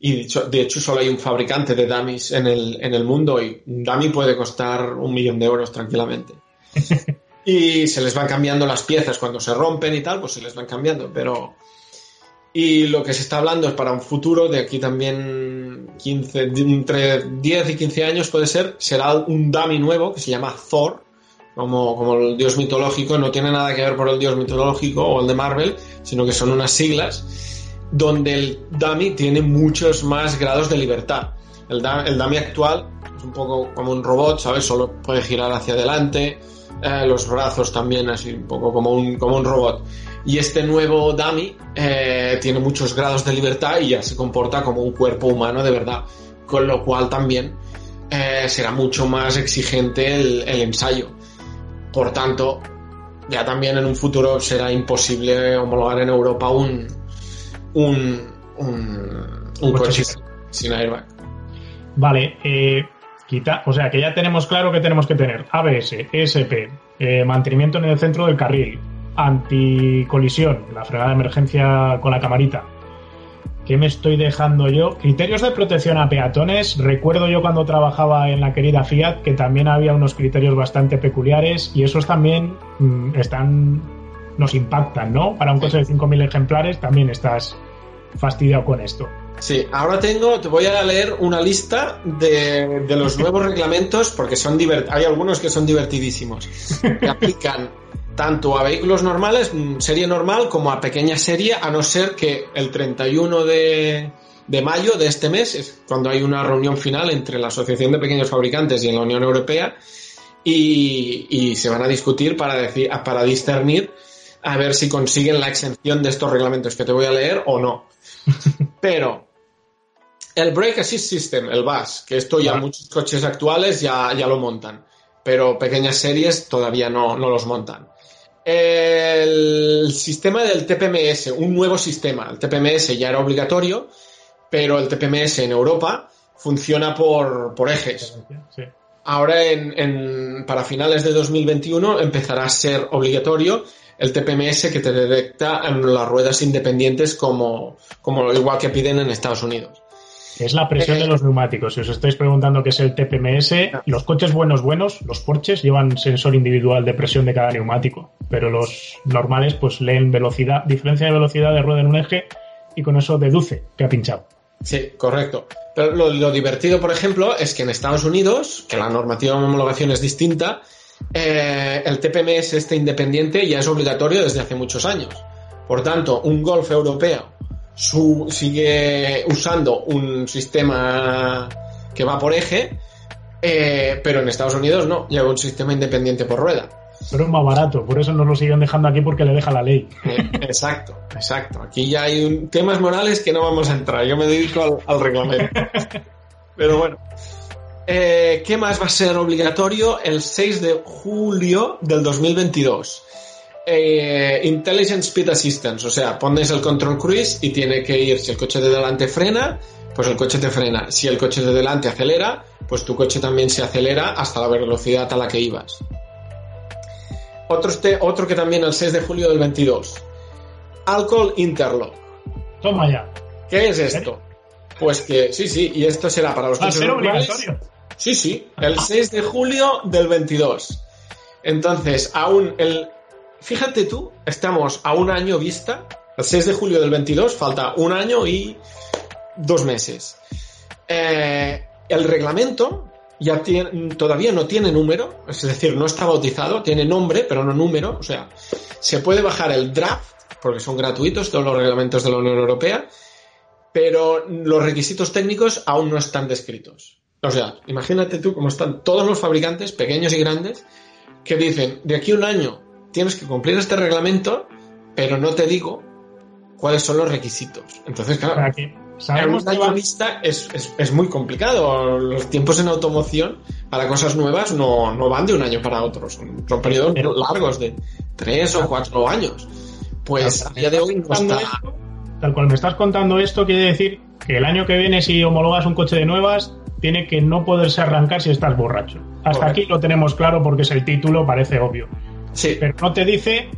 Y de hecho, de hecho, solo hay un fabricante de dummies en el, en el mundo y un dummy puede costar un millón de euros tranquilamente. y se les van cambiando las piezas cuando se rompen y tal, pues se les van cambiando, pero... Y lo que se está hablando es para un futuro, de aquí también 15, de entre 10 y 15 años puede ser, será un dummy nuevo que se llama Thor, como, como el dios mitológico, no tiene nada que ver por el dios mitológico o el de Marvel, sino que son unas siglas, donde el dummy tiene muchos más grados de libertad. El, el dummy actual es un poco como un robot, ¿sabes? Solo puede girar hacia adelante, eh, los brazos también así un poco como un, como un robot. Y este nuevo dummy eh, tiene muchos grados de libertad y ya se comporta como un cuerpo humano de verdad. Con lo cual también eh, será mucho más exigente el, el ensayo. Por tanto, ya también en un futuro será imposible homologar en Europa un, un, un, un Coche sin- airbag. Vale, eh, quita, o sea que ya tenemos claro que tenemos que tener ABS, ESP, eh, mantenimiento en el centro del carril, anticolisión, la fregada de emergencia con la camarita. ¿Qué me estoy dejando yo? Criterios de protección a peatones. Recuerdo yo cuando trabajaba en la querida Fiat que también había unos criterios bastante peculiares y esos también mm, están nos impactan, ¿no? Para un coche de 5.000 ejemplares también estás fastidiado con esto. Sí, ahora tengo, te voy a leer una lista de, de los nuevos reglamentos porque son divert- hay algunos que son divertidísimos. Que aplican tanto a vehículos normales, mm, serie normal, como a pequeña serie, a no ser que el 31 de, de mayo de este mes, es cuando hay una reunión final entre la Asociación de Pequeños Fabricantes y la Unión Europea, y, y se van a discutir para, decir, para discernir a ver si consiguen la exención de estos reglamentos que te voy a leer o no. Pero el Brake Assist System, el BAS, que esto ya Vale. muchos coches actuales ya, ya lo montan, pero pequeñas series todavía no, no los montan. El sistema del TPMS, un nuevo sistema. El TPMS ya era obligatorio, pero el TPMS en Europa funciona por, por ejes. Sí. Ahora, en, en- para finales de 2021, empezará a ser obligatorio el TPMS que te detecta en las ruedas independientes como, como igual que piden en Estados Unidos. Es la presión de los neumáticos. Si os estáis preguntando qué es el TPMS, los coches buenos, buenos, los Porsches llevan sensor individual de presión de cada neumático. Pero los normales, pues leen velocidad, diferencia de velocidad de rueda en un eje y con eso deduce que ha pinchado. Sí, correcto. Pero lo, lo divertido, por ejemplo, es que en Estados Unidos, que la normativa de homologación es distinta, eh, el TPMS este independiente ya es obligatorio desde hace muchos años. Por tanto, un Golf europeo su- sigue usando un sistema que va por eje, eh, pero en Estados Unidos no, lleva un sistema independiente por rueda. Pero es más barato, por eso nos lo siguen dejando aquí porque le deja la ley. Eh, exacto, exacto. Aquí ya hay un- temas morales que no vamos a entrar. Yo me dedico al, al reglamento. Pero bueno. Eh, ¿Qué más va a ser obligatorio el 6 de julio del 2022? Eh, Intelligent Speed Assistance, o sea, pones el control cruise y tiene que ir, si el coche de delante frena, pues el coche te frena. Si el coche de delante acelera, pues tu coche también se acelera hasta la velocidad a la que ibas. Otro, este, otro que también el 6 de julio del 22. Alcohol Interlock. Toma ya. ¿Qué es esto? Pues que, sí, sí, y esto será para los coches obligatorio. Sí, sí, el 6 de julio del 22. Entonces, aún el... Fíjate tú, estamos a un año vista. El 6 de julio del 22 falta un año y dos meses. Eh, el reglamento ya tiene, todavía no tiene número, es decir, no está bautizado, tiene nombre, pero no número. O sea, se puede bajar el draft, porque son gratuitos todos los reglamentos de la Unión Europea, pero los requisitos técnicos aún no están descritos. O sea, imagínate tú cómo están todos los fabricantes, pequeños y grandes, que dicen, de aquí a un año tienes que cumplir este reglamento, pero no te digo cuáles son los requisitos. Entonces, claro, en sabemos un va- vista es, es, es muy complicado. Los tiempos en automoción para cosas nuevas no, no van de un año para otro. Son, son periodos Pero- largos de tres o cuatro años. Pues a día de hoy no está... esto, tal cual me estás contando esto, quiere decir que el año que viene, si homologas un coche de nuevas, tiene que no poderse arrancar si estás borracho. Hasta Correcto. aquí lo tenemos claro porque es el título, parece obvio. Sí, Pero no te dice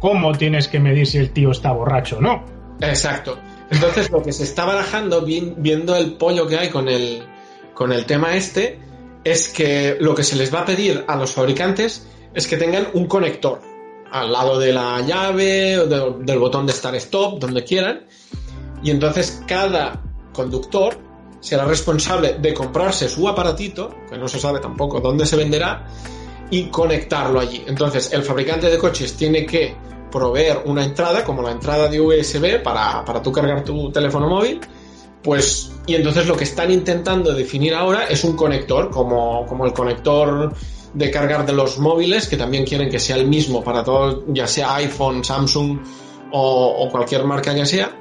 cómo tienes que medir si el tío está borracho o no. Exacto. Entonces lo que se está barajando, vi- viendo el pollo que hay con el, con el tema este, es que lo que se les va a pedir a los fabricantes es que tengan un conector al lado de la llave o de- del botón de Start Stop, donde quieran. Y entonces cada conductor será responsable de comprarse su aparatito, que no se sabe tampoco dónde se venderá, y conectarlo allí. Entonces el fabricante de coches tiene que proveer una entrada, como la entrada de USB para, para tú cargar tu teléfono móvil, pues, y entonces lo que están intentando definir ahora es un conector, como, como el conector de cargar de los móviles, que también quieren que sea el mismo para todos, ya sea iPhone, Samsung o, cualquier marca que sea,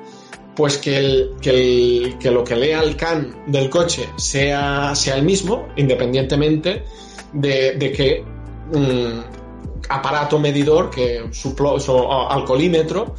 pues que, que, el- que lo que lea el CAN del coche sea, sea el mismo, independientemente de, de que mm, aparato medidor, que su, su alcoholímetro,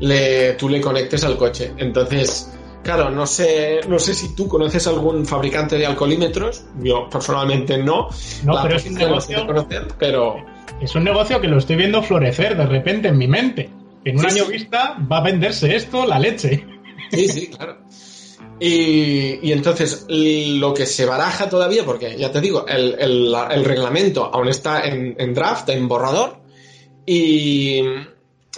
le, tú le conectes al coche. Entonces, claro, no sé, no sé si tú conoces algún fabricante de alcoholímetros. Yo personalmente no. No, La pero es un negocio, conocer, pero es un negocio que lo estoy viendo florecer de repente en mi mente. En un Sí, año sí. vista va a venderse esto, la leche. Sí, sí, claro. Y, entonces lo que se baraja todavía, porque ya te digo, el, reglamento aún está en, en draft, en borrador, y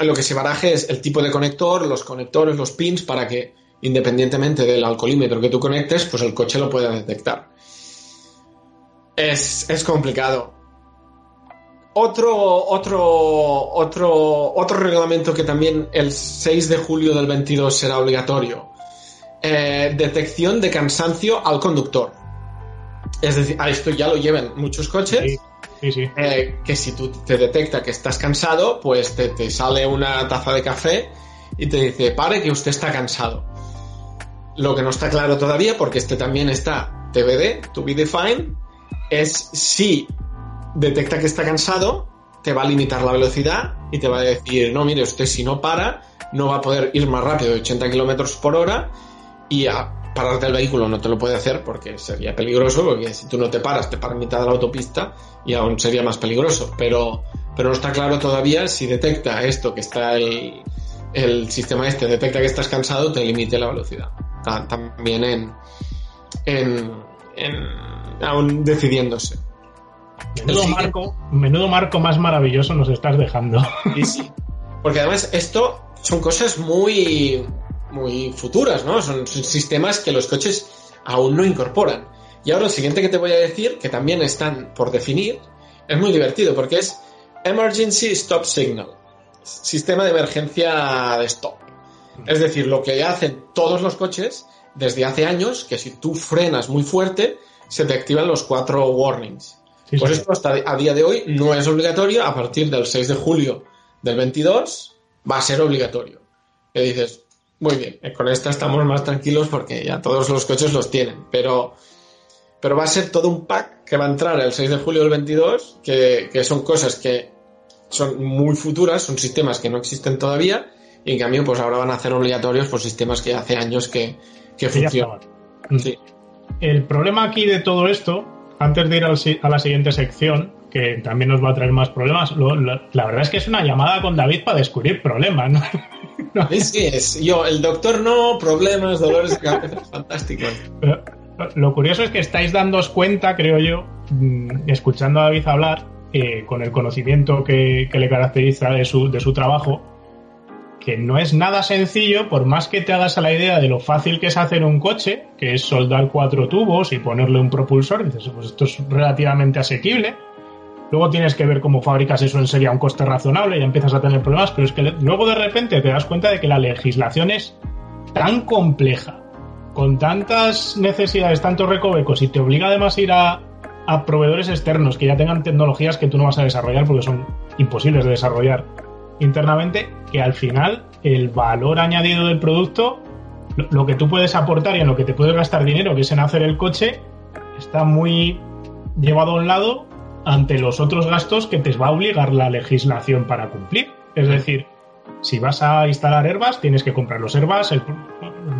lo que se baraje es el tipo de conector, los conectores, los pins, para que independientemente del alcoholímetro que tú conectes, pues el coche lo pueda detectar. Es, es complicado. Otro, otro, otro, otro reglamento que también el 6 de julio del 22 será obligatorio. Eh, detección de cansancio al conductor. Es decir, a esto ya lo llevan muchos coches. Sí, sí, sí. eh, que si tú te detecta que estás cansado, pues te, te sale una taza de café y te dice, pare que usted está cansado. Lo que no está claro todavía, porque este también está TBD, to be defined, es si detecta que está cansado, te va a limitar la velocidad y te va a decir, no, mire, usted si no para, no va a poder ir más rápido de 80 kilómetros por hora y a pararte el vehículo no te lo puede hacer porque sería peligroso, porque si tú no te paras, te para en mitad de la autopista y aún sería más peligroso. Pero, pero no está claro todavía si detecta esto, que está el, el sistema este, detecta que estás cansado, te limite la velocidad. también en, en, aún decidiéndose. Menudo marco, menudo marco más maravilloso nos estás dejando. Sí, sí. Porque además esto son cosas muy, muy futuras, ¿no? Son, sistemas que los coches aún no incorporan. Y ahora el siguiente que te voy a decir, que también están por definir, es muy divertido porque es Emergency Stop Signal. Sistema de emergencia de stop. Es decir, lo que hacen todos los coches desde hace años, que si tú frenas muy fuerte, se te activan los cuatro warnings. pues esto hasta a día de hoy no es obligatorio, a partir del 6 de julio del 22 va a ser obligatorio. Y dices, muy bien, eh, con esta estamos más tranquilos porque ya todos los coches los tienen, pero, pero va a ser todo un pack que va a entrar el 6 de julio del 22, que, que son cosas que son muy futuras, son sistemas que no existen todavía, y en cambio, pues ahora van a hacer obligatorios por sistemas que hace años que, que funcionan. Sí. El problema aquí de todo esto, antes de ir a la siguiente sección, que también nos va a traer más problemas, la verdad es que es una llamada con David para descubrir problemas, ¿no? Sí, es. Yo, el doctor no, problemas, dolores de cabeza, fantástico. lo curioso es que estáis dándos cuenta, creo yo, mm, escuchando a David hablar, eh, con el conocimiento que, que, le caracteriza de su, de su trabajo, que no es nada sencillo, por más que te hagas a la idea de lo fácil que es hacer un coche, que es soldar cuatro tubos y ponerle un propulsor, dices, pues esto es relativamente asequible. Luego tienes que ver cómo fabricas eso en serie a un coste razonable y empiezas a tener problemas, pero es que luego de repente te das cuenta de que la legislación es tan compleja, con tantas necesidades, tantos recovecos, y te obliga además a ir a, a proveedores externos que ya tengan tecnologías que tú no vas a desarrollar porque son imposibles de desarrollar internamente que al final el valor añadido del producto, lo, que tú puedes aportar y en lo que te puedes gastar dinero, que es en hacer el coche, está muy llevado a un lado ante los otros gastos que te va a obligar la legislación para cumplir. Es decir, si vas a instalar herbas, tienes que comprar los herbas,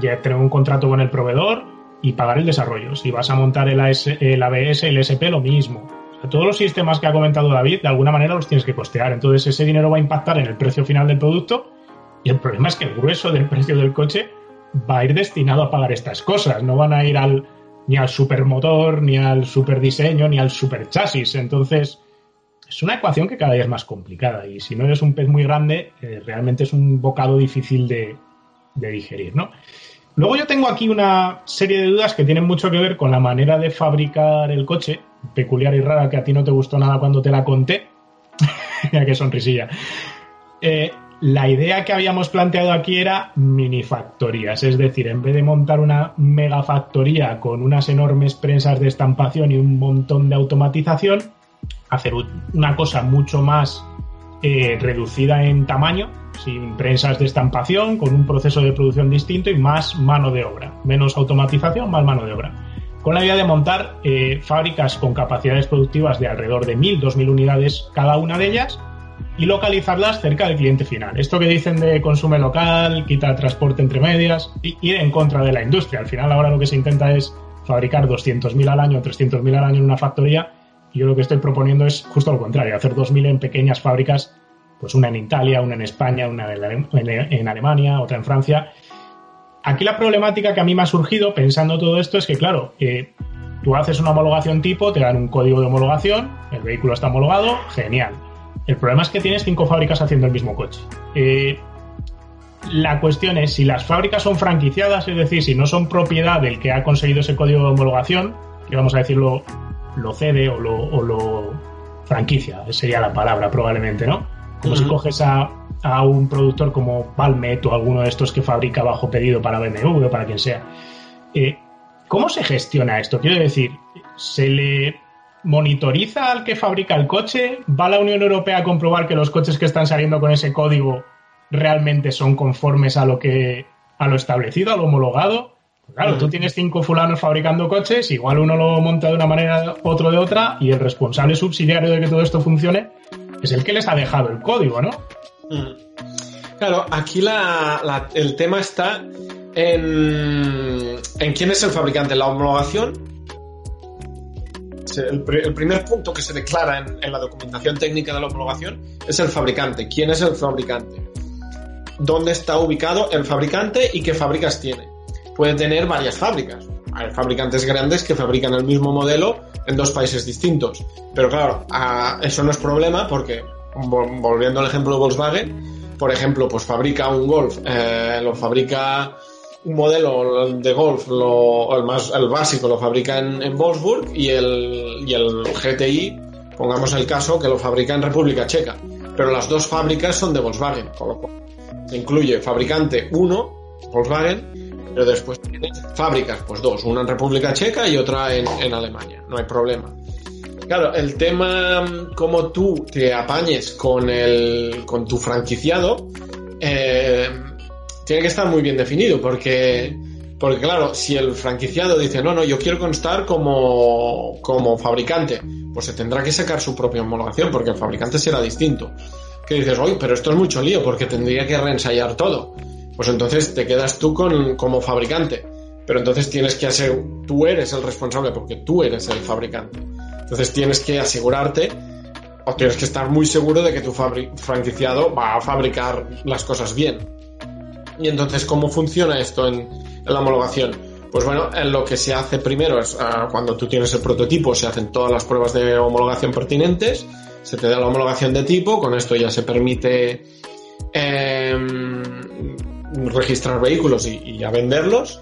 ya tener un contrato con el proveedor y pagar el desarrollo. Si vas a montar el, ABS, el SP, lo mismo todos los sistemas que ha comentado David, de alguna manera los tienes que costear. Entonces ese dinero va a impactar en el precio final del producto y el problema es que el grueso del precio del coche va a ir destinado a pagar estas cosas. No van a ir al, ni al supermotor, ni al superdiseño, ni al superchasis. Entonces es una ecuación que cada día es más complicada y si no eres un pez muy grande, eh, realmente es un bocado difícil de, digerir, ¿no? Luego yo tengo aquí una serie de dudas que tienen mucho que ver con la manera de fabricar el coche, peculiar y rara que a ti no te gustó nada cuando te la conté. Mira qué sonrisilla. Eh, la idea que habíamos planteado aquí era minifactorías, es decir, en vez de montar una megafactoría con unas enormes prensas de estampación y un montón de automatización, hacer una cosa mucho más eh, reducida en tamaño, sin prensas de estampación, con un proceso de producción distinto y más mano de obra. Menos automatización, más mano de obra. Con la idea de montar eh, fábricas con capacidades productivas de alrededor de 1.000, 2.000 unidades cada una de ellas y localizarlas cerca del cliente final. Esto que dicen de consumo local, quita transporte entre medias, ir en contra de la industria. Al final ahora lo que se intenta es fabricar 200.000 al año, 300.000 al año en una factoría y yo lo que estoy proponiendo es justo lo contrario, hacer 2.000 en pequeñas fábricas pues una en Italia, una en España, una en Alemania, otra en Francia. Aquí la problemática que a mí me ha surgido pensando todo esto es que, claro, eh, tú haces una homologación tipo, te dan un código de homologación, el vehículo está homologado, genial. El problema es que tienes cinco fábricas haciendo el mismo coche. Eh, la cuestión es si las fábricas son franquiciadas, es decir, si no son propiedad del que ha conseguido ese código de homologación, que vamos a decirlo, lo cede o lo, o lo franquicia, sería la palabra probablemente, ¿no? Como si coges a, un productor como Palmet o alguno de estos que fabrica bajo pedido para BMW o para quien sea. Eh, ¿Cómo se gestiona esto? Quiero decir, ¿se le monitoriza al que fabrica el coche? ¿Va la Unión Europea a comprobar que los coches que están saliendo con ese código realmente son conformes a lo que a lo establecido, a lo homologado? Pues claro, tú tienes cinco fulanos fabricando coches, igual uno lo monta de una manera, otro de otra, y el responsable subsidiario de que todo esto funcione es el que les ha dejado el código, ¿no? Mm. Claro, aquí el tema está en, en quién es el fabricante. La homologación, el, primer punto que se declara en, la documentación técnica de la homologación es el fabricante. ¿Quién es el fabricante? ¿Dónde está ubicado el fabricante y qué fábricas tiene? puede tener varias fábricas. Hay fabricantes grandes que fabrican el mismo modelo en dos países distintos. Pero claro, eso no es problema porque, volviendo al ejemplo de Volkswagen, por ejemplo, pues fabrica un Golf, eh, lo fabrica un modelo de Golf, lo, el, más, el básico lo fabrica en, en Wolfsburg y el, y el GTI, pongamos el caso, que lo fabrica en República Checa. Pero las dos fábricas son de Volkswagen, con lo cual se incluye fabricante 1, Volkswagen, pero después tienes fábricas, pues dos, una en República Checa y otra en, en Alemania, no hay problema. Claro, el tema como tú te apañes con el con tu franquiciado eh, tiene que estar muy bien definido porque porque claro, si el franquiciado dice no, no, yo quiero constar como, como fabricante, pues se tendrá que sacar su propia homologación porque el fabricante será distinto. Que dices, oye, pero esto es mucho lío porque tendría que reensayar todo. Pues entonces te quedas tú con, como fabricante. Pero entonces tienes que hacer, tú eres el responsable porque tú eres el fabricante. Entonces tienes que asegurarte o tienes que estar muy seguro de que tu franquiciado va a fabricar las cosas bien. Y entonces, ¿cómo funciona esto en, la homologación? Pues bueno, en lo que se hace primero es ah, cuando tú tienes el prototipo, se hacen todas las pruebas de homologación pertinentes, se te da la homologación de tipo, con esto ya se permite em, registrar vehículos y, y, a venderlos.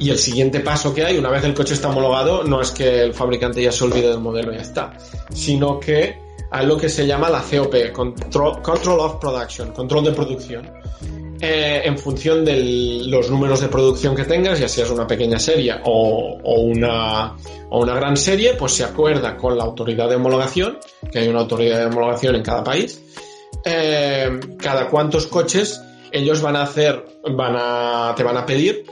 Y el siguiente paso que hay, una vez el coche está homologado, no es que el fabricante ya se olvide del modelo y ya está, sino que hay lo que se llama la COP, Control, of Production, control de producción. Eh, en función de los números de producción que tengas, ya sea una pequeña serie o, una, o una gran serie, pues se acuerda con la autoridad de homologación, que hay una autoridad de homologación en cada país, eh, cada cuántos coches ellos van a hacer, van a, te van a pedir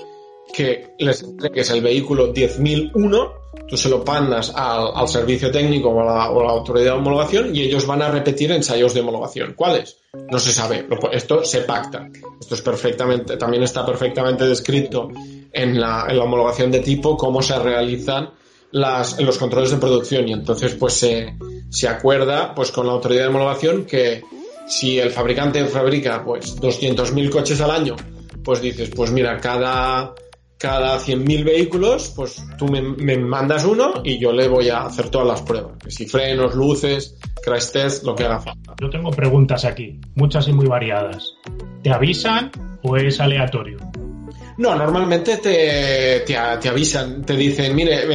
que les entregues el vehículo 10.001, tú se lo pandas al, servicio técnico o a, la, autoridad de homologación y ellos van a repetir ensayos de homologación. ¿Cuáles? No se sabe. Esto se pacta. Esto es perfectamente, también está perfectamente descrito en la, homologación de tipo cómo se realizan los controles de producción y entonces pues se, se acuerda pues con la autoridad de homologación que si el fabricante fabrica pues 200.000 coches al año, pues dices, pues mira, cada cada 100.000 vehículos, pues tú me, mandas uno y yo le voy a hacer todas las pruebas. Que si frenos, luces, crash test, lo que haga falta. Yo tengo preguntas aquí, muchas y muy variadas. ¿Te avisan o es aleatorio? No, normalmente te, te, avisan, te dicen, mire,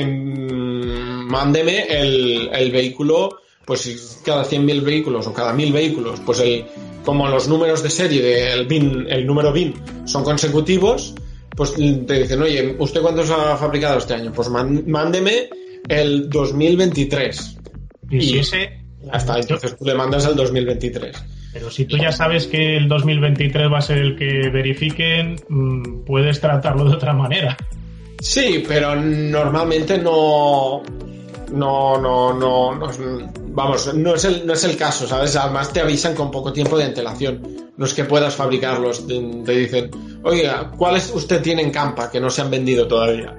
mándeme el, el vehículo, pues cada 100.000 vehículos o cada 1.000 vehículos, pues el, como los números de serie del BIN, el número BIN son consecutivos, pues te dicen, oye, ¿usted cuántos ha fabricado este año? Pues mándeme el 2023. Y, si ese... Hasta entonces tú le mandas el 2023. Pero si tú ya sabes que el 2023 va a ser el que verifiquen, mm, puedes tratarlo de otra manera. Sí, pero normalmente no, no, no, no, no, vamos, no es, el, no es el caso, ¿sabes? Además te avisan con poco tiempo de antelación. No es que puedas fabricarlos, te, dicen, oiga, ¿cuáles usted tiene en campa que no se han vendido todavía?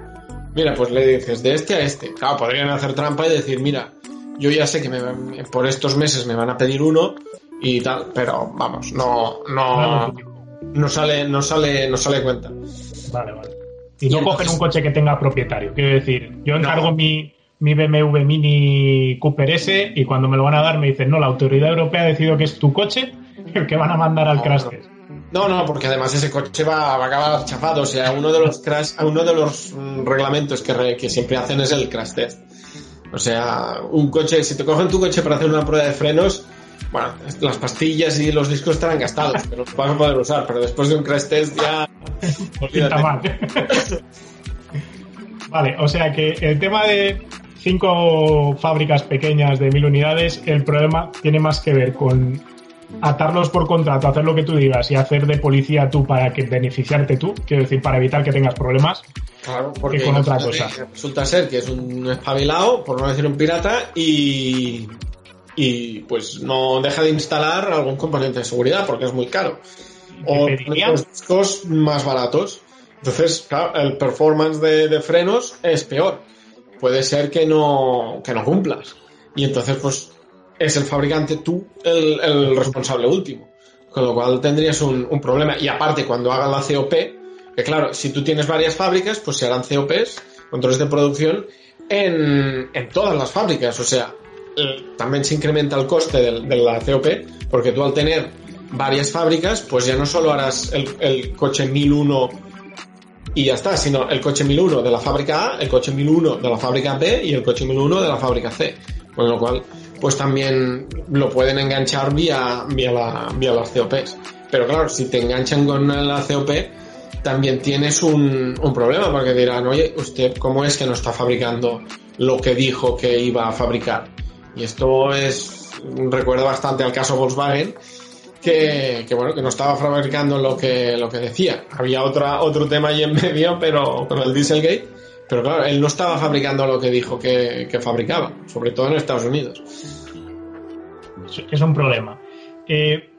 Mira, pues le dices, de este a este. Claro, podrían hacer trampa y decir, mira, yo ya sé que me, por estos meses me van a pedir uno y tal, pero vamos, no, no, no sale, no sale, no sale cuenta. Vale, vale. Y no cogen un coche que tenga propietario. Quiero decir, yo encargo mi, mi BMW Mini Cooper S y cuando me lo van a dar me dicen, no, la autoridad europea ha decidido que es tu coche el que van a mandar al crash test. No, no, porque además ese coche va, a acabar chafado. O sea, uno de los crash, uno de los mm, reglamentos que, que siempre hacen es el crash test. O sea, un coche, si te cogen tu coche para hacer una prueba de frenos, bueno, las pastillas y los discos estarán gastados, pero los vas a poder usar, pero después de un crash test ya... mal. vale, o sea que el tema de cinco fábricas pequeñas de mil unidades, el problema tiene más que ver con atarlos por contrato, hacer lo que tú digas y hacer de policía tú para que beneficiarte tú, quiero decir, para evitar que tengas problemas, claro, porque con otra cosa. Resulta ser que es un espabilado, por no decir un pirata, y, y pues no deja de instalar algún componente de seguridad porque es muy caro. O los discos más baratos. Entonces, claro, el performance de, de frenos es peor puede ser que no, que no cumplas. Y entonces, pues, es el fabricante tú el, responsable último. Con lo cual tendrías un, problema. Y aparte, cuando hagan la COP, Que claro, si tú tienes varias fábricas, pues se harán COPs, controles de producción, en, en todas las fábricas. O sea, también se incrementa el coste de, la COP, porque tú al tener varias fábricas, pues ya no solo harás el, el, coche 1001 y ya está, sino el coche 1001 de la fábrica A, el coche 1001 de la fábrica B y el coche 1001 de la fábrica C. Con lo cual, pues también lo pueden enganchar vía, vía, la, vía las COPs. Pero claro, si te enganchan con la COP, también tienes un, un problema, porque dirán, oye, ¿usted cómo es que no está fabricando lo que dijo que iba a fabricar? Y esto es, recuerda bastante al caso Volkswagen, que, bueno, que no estaba fabricando lo que, lo que decía. Había otra, otro tema ahí en medio, pero con el Dieselgate. Pero claro, él no estaba fabricando lo que dijo que, que fabricaba, sobre todo en Estados Unidos. Es un problema. Eh,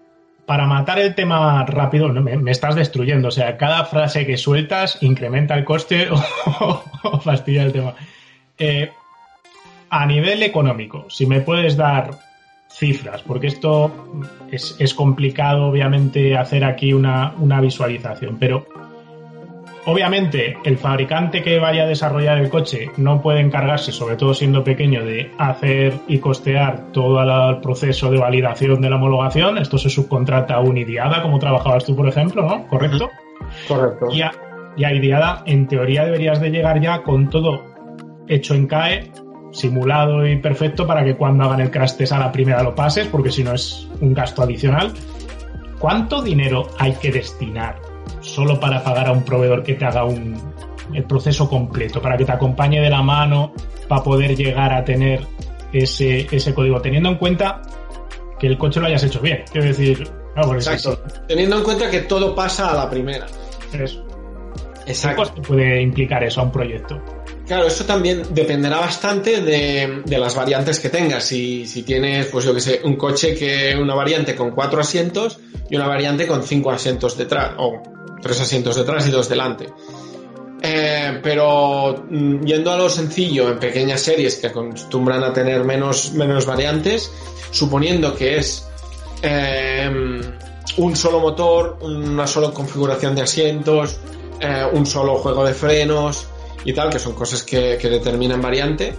para matar el tema rápido, me, estás destruyendo. O sea, cada frase que sueltas incrementa el coste o, o fastidia el tema. Eh, a nivel económico, si me puedes dar cifras, porque esto es, es complicado, obviamente, hacer aquí una, una, visualización, pero obviamente el fabricante que vaya a desarrollar el coche no puede encargarse, sobre todo siendo pequeño, de hacer y costear todo el proceso de validación de la homologación. Esto se subcontrata a Unidiada, como trabajabas tú, por ejemplo, ¿no? ¿Correcto? Correcto. Y a, y a Idiada, en teoría, deberías de llegar ya con todo hecho en CAE simulado y perfecto para que cuando hagan el crash test a la primera lo pases, porque si no es un gasto adicional. ¿Cuánto dinero hay que destinar solo para pagar a un proveedor que te haga un, el proceso completo, para que te acompañe de la mano, para poder llegar a tener ese, ese código, teniendo en cuenta que el coche lo hayas hecho bien? Quiero decir, no, Exacto. Teniendo en cuenta que todo pasa a la primera. Eso. Exacto. ¿Qué coste puede implicar eso a un proyecto? Claro, eso también dependerá bastante de, las variantes que tengas. Si, tienes, pues yo que sé, un coche que una variante con cuatro asientos y una variante con cinco asientos detrás, o tres asientos detrás y dos delante. Eh, pero mm, yendo a lo sencillo, en pequeñas series que acostumbran a tener menos, menos variantes, suponiendo que es eh, un solo motor, una sola configuración de asientos, eh, un solo juego de frenos, y tal, que son cosas que, que determinan variante,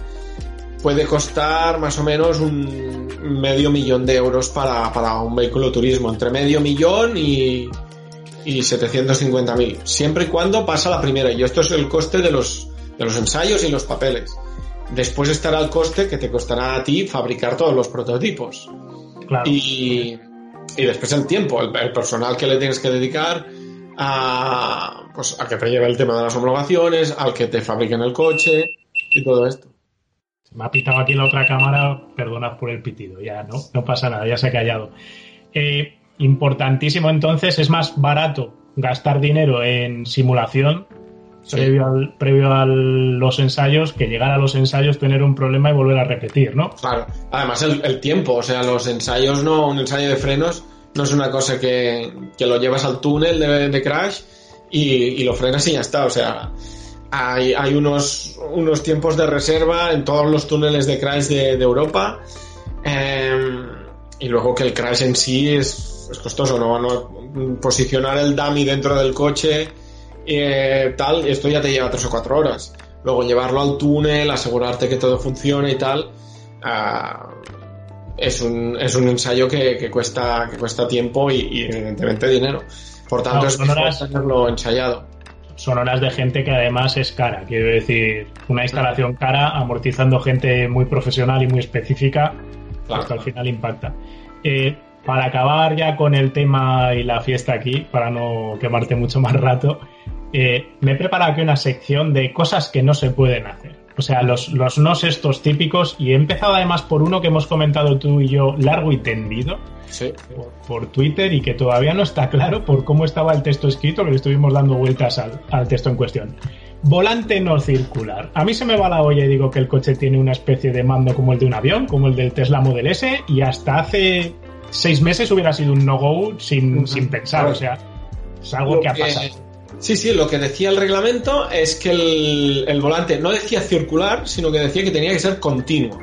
puede costar más o menos un medio millón de euros para, para un vehículo turismo, entre medio millón y, y 750.000, siempre y cuando pasa la primera. Y esto es el coste de los, de los ensayos y los papeles. Después estará el coste que te costará a ti fabricar todos los prototipos. Claro. Y, y después el tiempo, el, el personal que le tienes que dedicar, a, pues, a que te lleve el tema de las homologaciones, al que te fabriquen el coche y todo esto. Me ha pitado aquí la otra cámara, perdonad por el pitido, ya no, no pasa nada, ya se ha callado. Eh, importantísimo entonces, es más barato gastar dinero en simulación sí. previo, al, previo a los ensayos que llegar a los ensayos, tener un problema y volver a repetir, ¿no? Claro, además el, el tiempo, o sea, los ensayos no, un ensayo de frenos no es una cosa que, que lo llevas al túnel de, Crash y, y, lo frenas y ya está. O sea, hay, hay unos, unos tiempos de reserva en todos los túneles de Crash de, Europa. Eh, y luego que el Crash en sí es, es costoso, ¿no? Posicionar el dummy dentro del coche, eh, tal, esto ya te lleva tres o cuatro horas. Luego llevarlo al túnel, asegurarte que todo funcione y tal. Uh, es un, es un ensayo que, que, cuesta, que cuesta tiempo y, y evidentemente dinero. Por tanto, no, es mejor horas, tenerlo ensayado. Son horas de gente que además es cara. Quiero decir, una instalación cara, amortizando gente muy profesional y muy específica, claro. hasta al final impacta. Eh, para acabar ya con el tema y la fiesta aquí, para no quemarte mucho más rato, eh, me he preparado aquí una sección de cosas que no se pueden hacer. O sea, los, los nos estos típicos. Y he empezado además por uno que hemos comentado tú y yo largo y tendido. Sí. Por, por, Twitter y que todavía no está claro por cómo estaba el texto escrito, que le estuvimos dando vueltas al, al texto en cuestión. Volante no circular. A mí se me va la olla y digo que el coche tiene una especie de mando como el de un avión, como el del Tesla Model S, y hasta hace seis meses hubiera sido un no-go sin, uh -huh. sin pensar. O sea, es algo Lo que ha pasado. Sí, sí, lo que decía el reglamento es que el, el, volante no decía circular, sino que decía que tenía que ser continuo.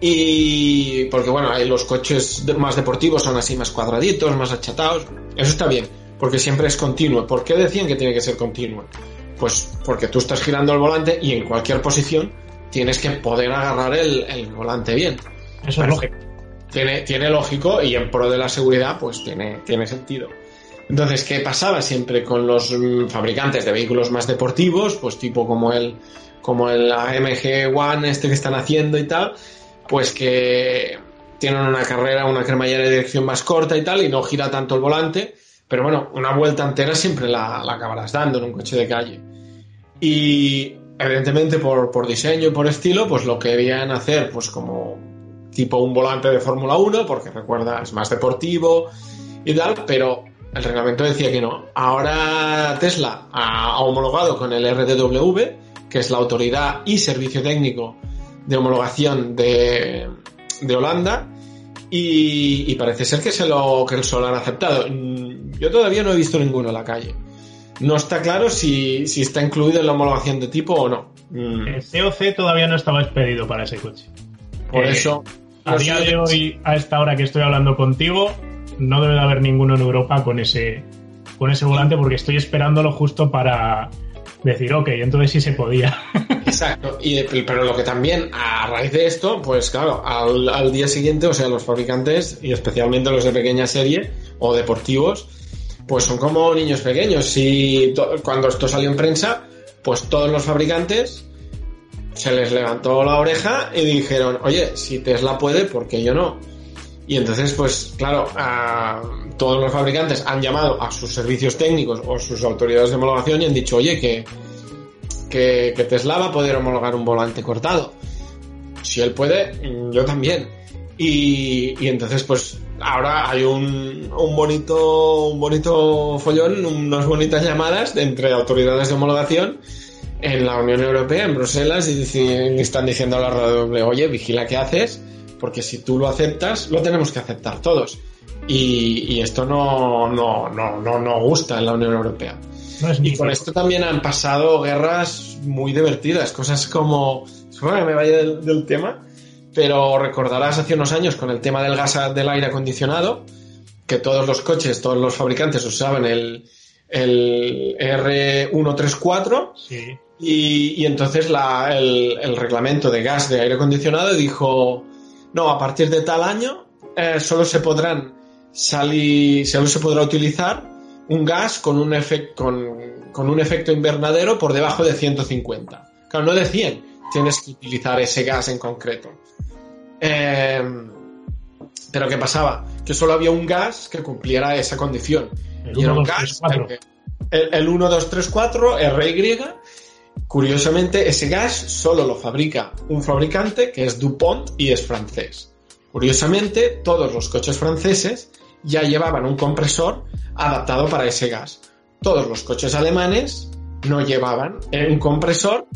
Y porque bueno, los coches más deportivos son así más cuadraditos, más achatados, eso está bien. porque siempre es continuo. ¿Por qué decían que tiene que ser continuo? Pues porque tú estás girando el volante y en cualquier posición tienes que poder agarrar el, volante bien. Eso es lógico. Tiene, tiene lógico y en pro de la seguridad, pues tiene, tiene sentido. Entonces, ¿qué pasaba siempre con los fabricantes de vehículos más deportivos? Pues tipo como el, como el AMG One este que están haciendo y tal, pues que tienen una carrera, una cremallera de dirección más corta y tal, y no gira tanto el volante, pero bueno, una vuelta entera siempre la, acabarás dando en un coche de calle. Y evidentemente por, por diseño y por estilo, pues lo querían hacer pues como tipo un volante de Fórmula 1, porque recuerda, es más deportivo y tal, pero el reglamento decía que no. Ahora Tesla ha homologado con el RDW, que es la autoridad y servicio técnico de homologación de, de Holanda, y, parece ser que se lo que se lo han aceptado. Yo todavía no he visto ninguno en la calle. No está claro si, está incluido en la homologación de tipo o no. Mm. El COC todavía no estaba expedido para ese coche. Por eh, eso. A día de hoy, a esta hora que estoy hablando contigo, no debe de haber ninguno en Europa con ese, con ese volante porque estoy esperándolo justo para decir, ok, entonces sí se podía. Exacto, y, pero lo que también, a raíz de esto, pues claro, al, día siguiente, o sea, los fabricantes, y especialmente los de pequeña serie o deportivos, pues son como niños pequeños. Si cuando esto salió en prensa, pues todos los fabricantes se les levantó la oreja y dijeron, oye, si Tesla puede, ¿por qué yo no? Y entonces, pues claro, todos los fabricantes han llamado a sus servicios técnicos o sus autoridades de homologación y han dicho, oye, que, que, Tesla va a poder homologar un volante cortado. Si él puede, yo también. Y, y entonces, pues ahora hay un, un, bonito, un bonito follón, unas bonitas llamadas entre autoridades de homologación en la Unión Europea, en Bruselas, y, están diciendo a la radio, oye, vigila qué haces porque si tú lo aceptas, lo tenemos que aceptar todos. Y, esto no, no, no, no, no gusta en la Unión Europea. y con esto también han pasado guerras muy divertidas, cosas como, bueno, me vaya del, tema, pero recordarás hace unos años con el tema del gas del aire acondicionado, que todos los coches, todos los fabricantes usaban el, el R134 y, y, entonces la, el, el reglamento de gas de aire acondicionado dijo no, a partir de tal año eh, solo se podrán salir, solo se podrá utilizar un gas con un, con, un efecto invernadero por debajo de 150. Claro, no de 100, tienes que utilizar ese gas en concreto. Eh, pero ¿qué pasaba? Que solo había un gas que cumpliera esa condición. El y era un gas, el, el 1, 2, 3, 4, RY, Curiosamente, ese gas solo lo fabrica un fabricante que es DuPont y es francés. Curiosamente, todos los coches franceses ya llevaban un compresor adaptado para ese gas. Todos los coches alemanes no llevaban un compresor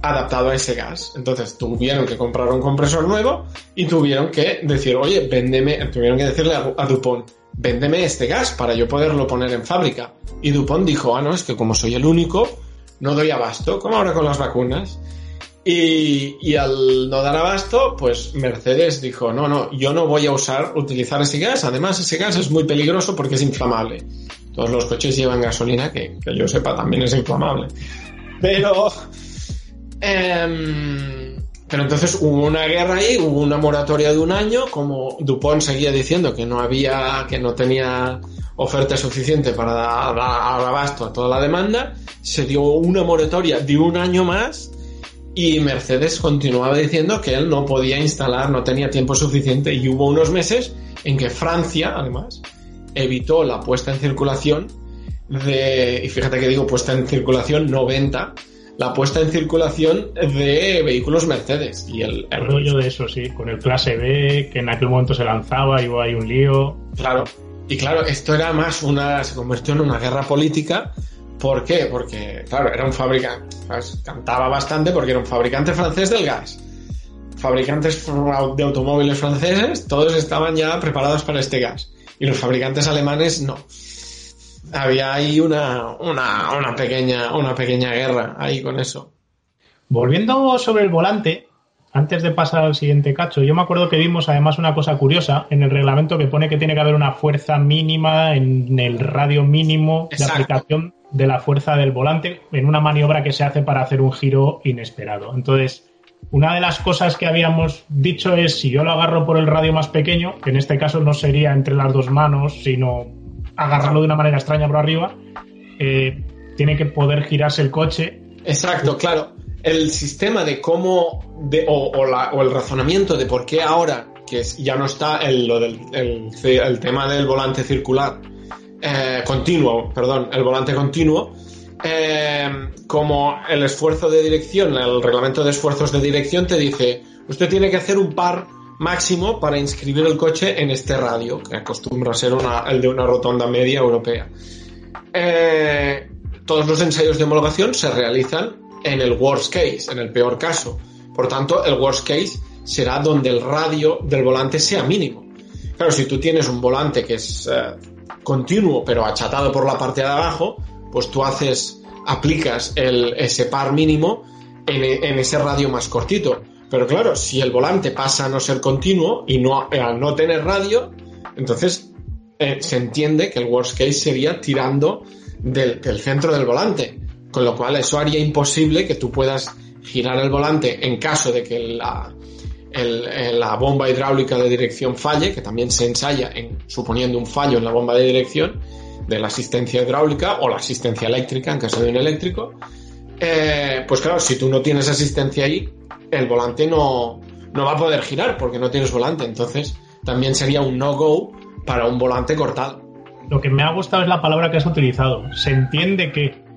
adaptado a ese gas. Entonces tuvieron que comprar un compresor nuevo y tuvieron que decir, oye, véndeme, tuvieron que decirle a, Dupont, véndeme este gas para yo poderlo poner en fábrica. Y Dupont dijo, ah, no, es que como soy el único, no doy abasto, como ahora con las vacunas. Y, al no dar abasto, pues Mercedes dijo, no, no, yo no voy a usar, utilizar ese gas. Además, ese gas es muy peligroso porque es inflamable. Todos los coches llevan gasolina, que, yo sepa también es inflamable. Pero... Em, pero entonces hubo una guerra ahí, hubo una moratoria de un año, como Dupont seguía diciendo que no había, que no tenía oferta suficiente para dar abasto a toda la demanda, se dio una moratoria de un año más y Mercedes continuaba diciendo que él no podía instalar, no tenía tiempo suficiente y hubo unos meses en que Francia, además, evitó la puesta en circulación de, y fíjate que digo puesta en circulación 90, la puesta en circulación de vehículos Mercedes. Y el, el rollo de eso, sí, con el clase B, que en aquel momento se lanzaba y hubo ahí un lío. Claro, y claro, esto era más una, se convirtió en una guerra política. ¿Por qué? Porque, claro, era un fabricante, cantaba bastante porque era un fabricante francés del gas. Fabricantes de automóviles franceses, todos estaban ya preparados para este gas. Y los fabricantes alemanes no. Había ahí una, una, una pequeña, una pequeña guerra ahí con eso. Volviendo sobre el volante, antes de pasar al siguiente cacho, yo me acuerdo que vimos además una cosa curiosa en el reglamento que pone que tiene que haber una fuerza mínima en el radio mínimo de aplicación de la fuerza del volante en una maniobra que se hace para hacer un giro inesperado. Entonces, una de las cosas que habíamos dicho es si yo lo agarro por el radio más pequeño, que en este caso no sería entre las dos manos, sino agarrarlo de una manera extraña por arriba, eh, tiene que poder girarse el coche. Exacto, claro el sistema de cómo, de, o, el razonamiento de por qué ahora, que ya no está el, lo del, el, tema del volante circular, eh, continuo, perdón, el volante continuo, eh, como el esfuerzo de dirección, el reglamento de esfuerzos de dirección te dice, usted tiene que hacer un par máximo para inscribir el coche en este radio, que acostumbra a ser el de una rotonda media europea. Eh, todos los ensayos de homologación se realizan en el worst case, en el peor caso. Por tanto, el worst case será donde el radio del volante sea mínimo. Claro, si tú tienes un volante que es eh, continuo pero achatado por la parte de abajo, pues tú haces, aplicas el, ese par mínimo en, ese radio más cortito. Pero claro, si el volante pasa a no ser continuo y no, al no tener radio, entonces eh, se entiende que el worst case sería tirando del, del centro del volante. Con lo cual eso haría imposible que tú puedas girar el volante en caso de que la, la bomba hidráulica de dirección falle, que también se ensaya en, suponiendo un fallo en la bomba de dirección de la asistencia hidráulica o la asistencia eléctrica en caso de un eléctrico. Eh, pues claro, si tú no tienes asistencia ahí, el volante no, no va a poder girar porque no tienes volante. Entonces también sería un no-go para un volante cortado. Lo que me ha gustado es la palabra que has utilizado. Se entiende que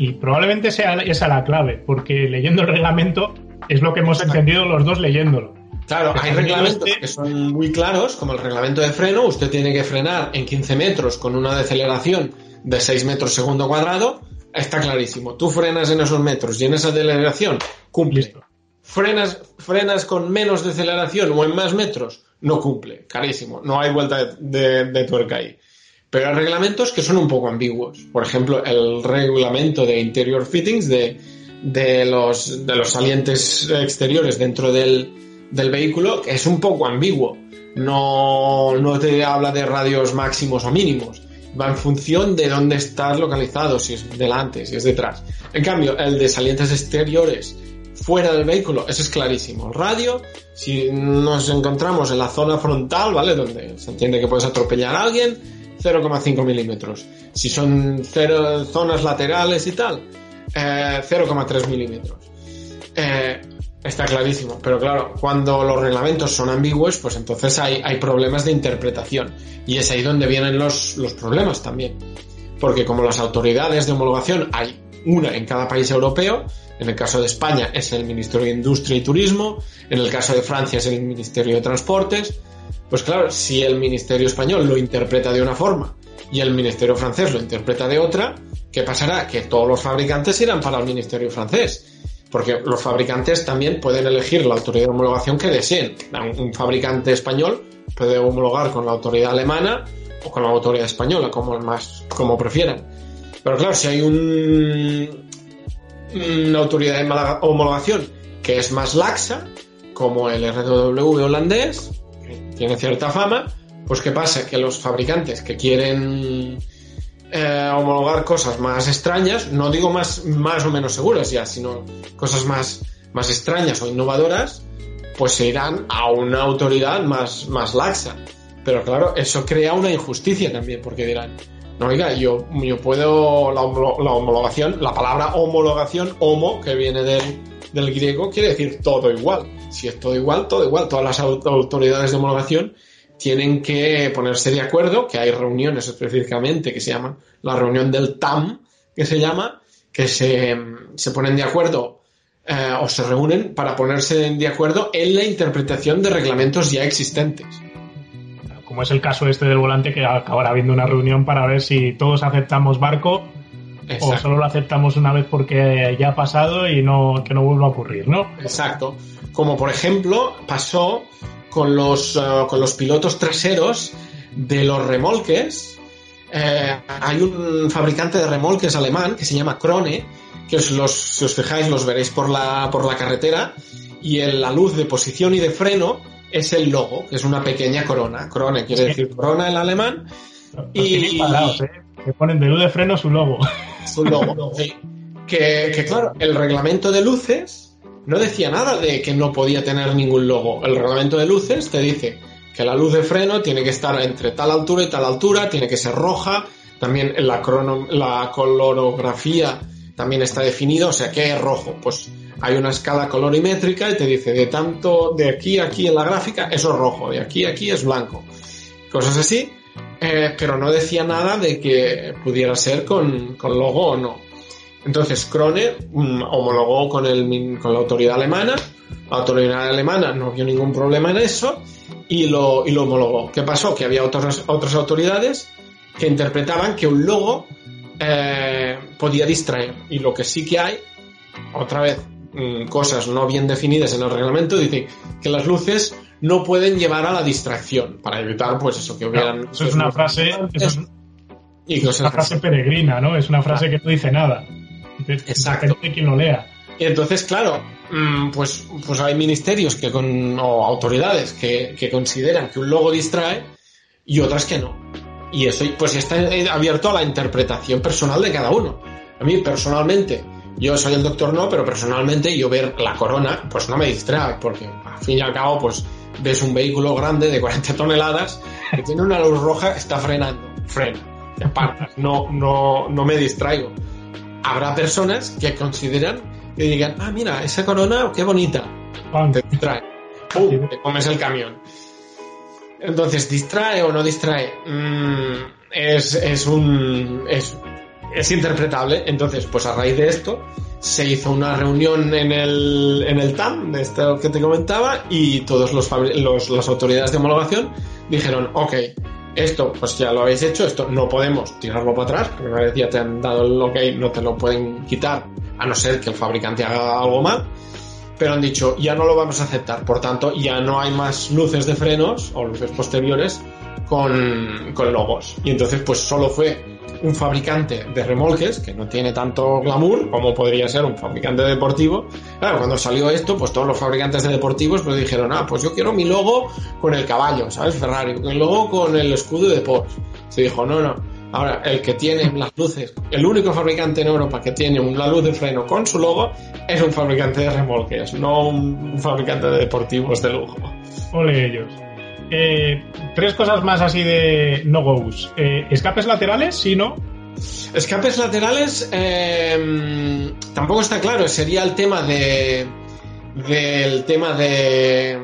y probablemente sea esa la clave, porque leyendo el reglamento es lo que hemos entendido los dos leyéndolo. Claro, hay reglamentos este que son muy claros, como el reglamento de freno, usted tiene que frenar en 15 metros con una deceleración de 6 metros segundo cuadrado, está clarísimo. Tú frenas en esos metros y en esa deceleración, cumple. Frenas, frenas con menos deceleración o en más metros, no cumple. Carísimo. No hay vuelta de, de tuerca ahí. Pero hay reglamentos que son un poco ambiguos. Por ejemplo, el reglamento de interior fittings de, de, los, de los salientes exteriores dentro del, del vehículo es un poco ambiguo. No, no te habla de radios máximos o mínimos. Va en función de dónde estás localizado, si es delante, si es detrás. En cambio, el de salientes exteriores fuera del vehículo, eso es clarísimo. El radio, si nos encontramos en la zona frontal, ¿vale? Donde se entiende que puedes atropellar a alguien, 0,5 milímetros. Si son cero, zonas laterales y tal, 0,3 eh, milímetros. Eh, está clarísimo. Pero claro, cuando los reglamentos son ambiguos, pues entonces hay, hay problemas de interpretación. Y es ahí donde vienen los, los problemas también. Porque como las autoridades de homologación hay una en cada país europeo, en el caso de España es el Ministerio de Industria y Turismo, en el caso de Francia es el Ministerio de Transportes, pues claro, si el Ministerio español lo interpreta de una forma y el Ministerio francés lo interpreta de otra, ¿qué pasará? Que todos los fabricantes irán para el Ministerio francés. Porque los fabricantes también pueden elegir la autoridad de homologación que deseen. Un fabricante español puede homologar con la autoridad alemana o con la autoridad española, como más, como prefieran. Pero claro, si hay un, una autoridad de homologación que es más laxa, como el RW holandés, tiene cierta fama, pues ¿qué pasa? Que los fabricantes que quieren eh, homologar cosas más extrañas, no digo más, más o menos seguras ya, sino cosas más, más extrañas o innovadoras, pues se irán a una autoridad más, más laxa. Pero claro, eso crea una injusticia también, porque dirán, no, oiga, yo, yo puedo, la, homologación, la palabra homologación, homo, que viene del, del griego quiere decir todo igual. Si es todo igual, todo igual. Todas las autoridades de homologación tienen que ponerse de acuerdo, que hay reuniones específicamente que se llaman la reunión del TAM, que se llama, que se, se ponen de acuerdo eh, o se reúnen para ponerse de acuerdo en la interpretación de reglamentos ya existentes. Como es el caso este del volante, que acabará habiendo una reunión para ver si todos aceptamos barco o solo lo aceptamos una vez porque ya ha pasado y no, que no vuelva a ocurrir, ¿no? Exacto. Como por ejemplo pasó con los, eh, con los pilotos traseros de los remolques. Eh, hay un fabricante de remolques alemán que se llama Krone, que os los, si os fijáis los veréis por la, por la carretera, y en la luz de posición y de freno es el logo, que es una pequeña corona. Corona quiere decir corona en alemán. y parados, ¿eh? que ponen de luz de freno su logo. Su logo, sí. Que, que claro, el reglamento de luces no decía nada de que no podía tener ningún logo. El reglamento de luces te dice que la luz de freno tiene que estar entre tal altura y tal altura, tiene que ser roja, también la, crono, la colorografía también está definido, o sea, ¿qué es rojo? Pues hay una escala colorimétrica y te dice de tanto de aquí a aquí en la gráfica, eso es rojo, de aquí a aquí es blanco. Cosas así, eh, pero no decía nada de que pudiera ser con, con logo o no. Entonces, Krone mm, homologó con, el, con la autoridad alemana, la autoridad alemana no vio ningún problema en eso y lo, y lo homologó. ¿Qué pasó? Que había otras, otras autoridades que interpretaban que un logo eh, podía distraer. Y lo que sí que hay, otra vez, mm, cosas no bien definidas en el reglamento, dice que las luces no pueden llevar a la distracción para evitar, pues eso, que hubieran. eso es una frase. y es una frase peregrina, ¿no? Es una frase que no dice nada. Exacto. De quien lo lea. Y entonces, claro, mm, pues, pues hay ministerios que con, o autoridades que, que consideran que un logo distrae y otras que no. Y eso pues está abierto a la interpretación personal de cada uno. A mí personalmente, yo soy el doctor no, pero personalmente yo ver la corona pues no me distrae, porque al fin y al cabo pues ves un vehículo grande de 40 toneladas que tiene una luz roja, está frenando, frena, te apartas, no, no, no me distraigo. Habrá personas que consideran que digan, ah, mira, esa corona, qué bonita, te distrae, ¡pum! te comes el camión. Entonces, ¿distrae o no distrae? Mm, es, es, un. Es, es, interpretable. Entonces, pues a raíz de esto, se hizo una reunión en el, en el TAM, de esto que te comentaba, y todos los, los las autoridades de homologación dijeron, ok, esto pues ya lo habéis hecho, esto no podemos tirarlo para atrás, porque una vez ya te han dado el ok, no te lo pueden quitar, a no ser que el fabricante haga algo mal pero han dicho ya no lo vamos a aceptar, por tanto ya no hay más luces de frenos o luces posteriores con, con logos. Y entonces pues solo fue un fabricante de remolques que no tiene tanto glamour como podría ser un fabricante deportivo. Claro, cuando salió esto, pues todos los fabricantes de deportivos pues dijeron, ah, pues yo quiero mi logo con el caballo, ¿sabes? Ferrari, el logo con el escudo de Porsche. Se dijo, no, no, Ahora, el que tiene las luces, el único fabricante en Europa que tiene una luz de freno con su logo es un fabricante de remolques, no un fabricante de deportivos de lujo. Ole ellos. Eh, tres cosas más así de no-goes. Eh, ¿Escapes laterales? Sí, ¿no? Escapes laterales eh, tampoco está claro. Sería el tema de del tema de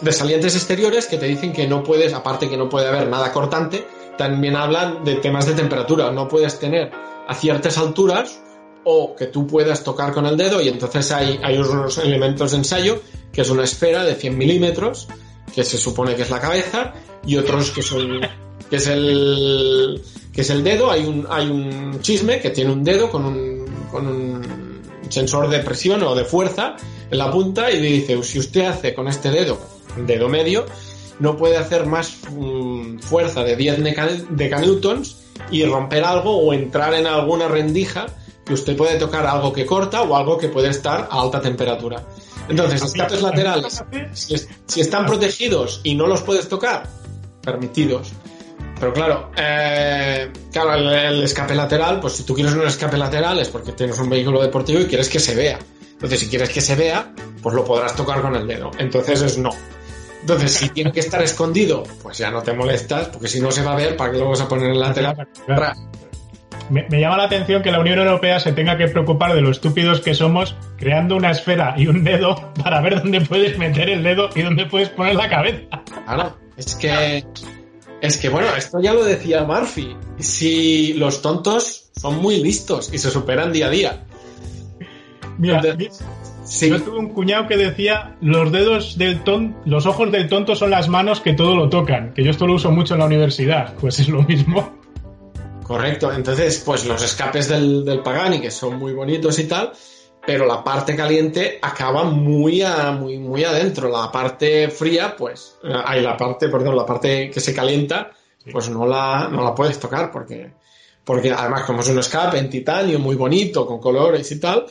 de salientes exteriores que te dicen que no puedes, aparte que no puede haber nada cortante, también hablan de temas de temperatura. No puedes tener a ciertas alturas o que tú puedas tocar con el dedo y entonces hay, hay unos elementos de ensayo que es una esfera de 100 milímetros que se supone que es la cabeza y otros que son que es el que es el dedo hay un hay un chisme que tiene un dedo con un con un sensor de presión o de fuerza en la punta y dice si usted hace con este dedo dedo medio no puede hacer más mm, fuerza de 10 decanewtons y romper algo o entrar en alguna rendija que usted puede tocar algo que corta o algo que puede estar a alta temperatura. Entonces, escapes laterales, si, están protegidos y no los puedes tocar, permitidos. Pero claro, eh, claro, el, escape lateral, pues si tú quieres un escape lateral es porque tienes un vehículo deportivo y quieres que se vea. Entonces, si quieres que se vea, pues lo podrás tocar con el dedo. Entonces es no. Entonces, si tiene que estar escondido, pues ya no te molestas, porque si no se va a ver, ¿para qué lo vas a poner en la lateral? Me, llama la atención que la Unión Europea se tenga que preocupar de lo estúpidos que somos creando una esfera y un dedo para ver dónde puedes meter el dedo y dónde puedes poner la cabeza. Claro, es que. Es que bueno, esto ya lo decía Murphy. Si los tontos son muy listos y se superan día a día. Mira, yo tuve un cuñado que decía, los dedos del tonto, los ojos del tonto son las manos que todo lo tocan, que yo esto lo uso mucho en la universidad, pues es lo mismo. Correcto, entonces pues los escapes del, del Pagani, que son muy bonitos y tal, pero la parte caliente acaba muy, muy, muy adentro. La parte fría, pues, hay la parte, perdón, la parte que se calienta, pues no la, no la puedes tocar porque, porque además como es un escape en titanio muy bonito, con colores y tal,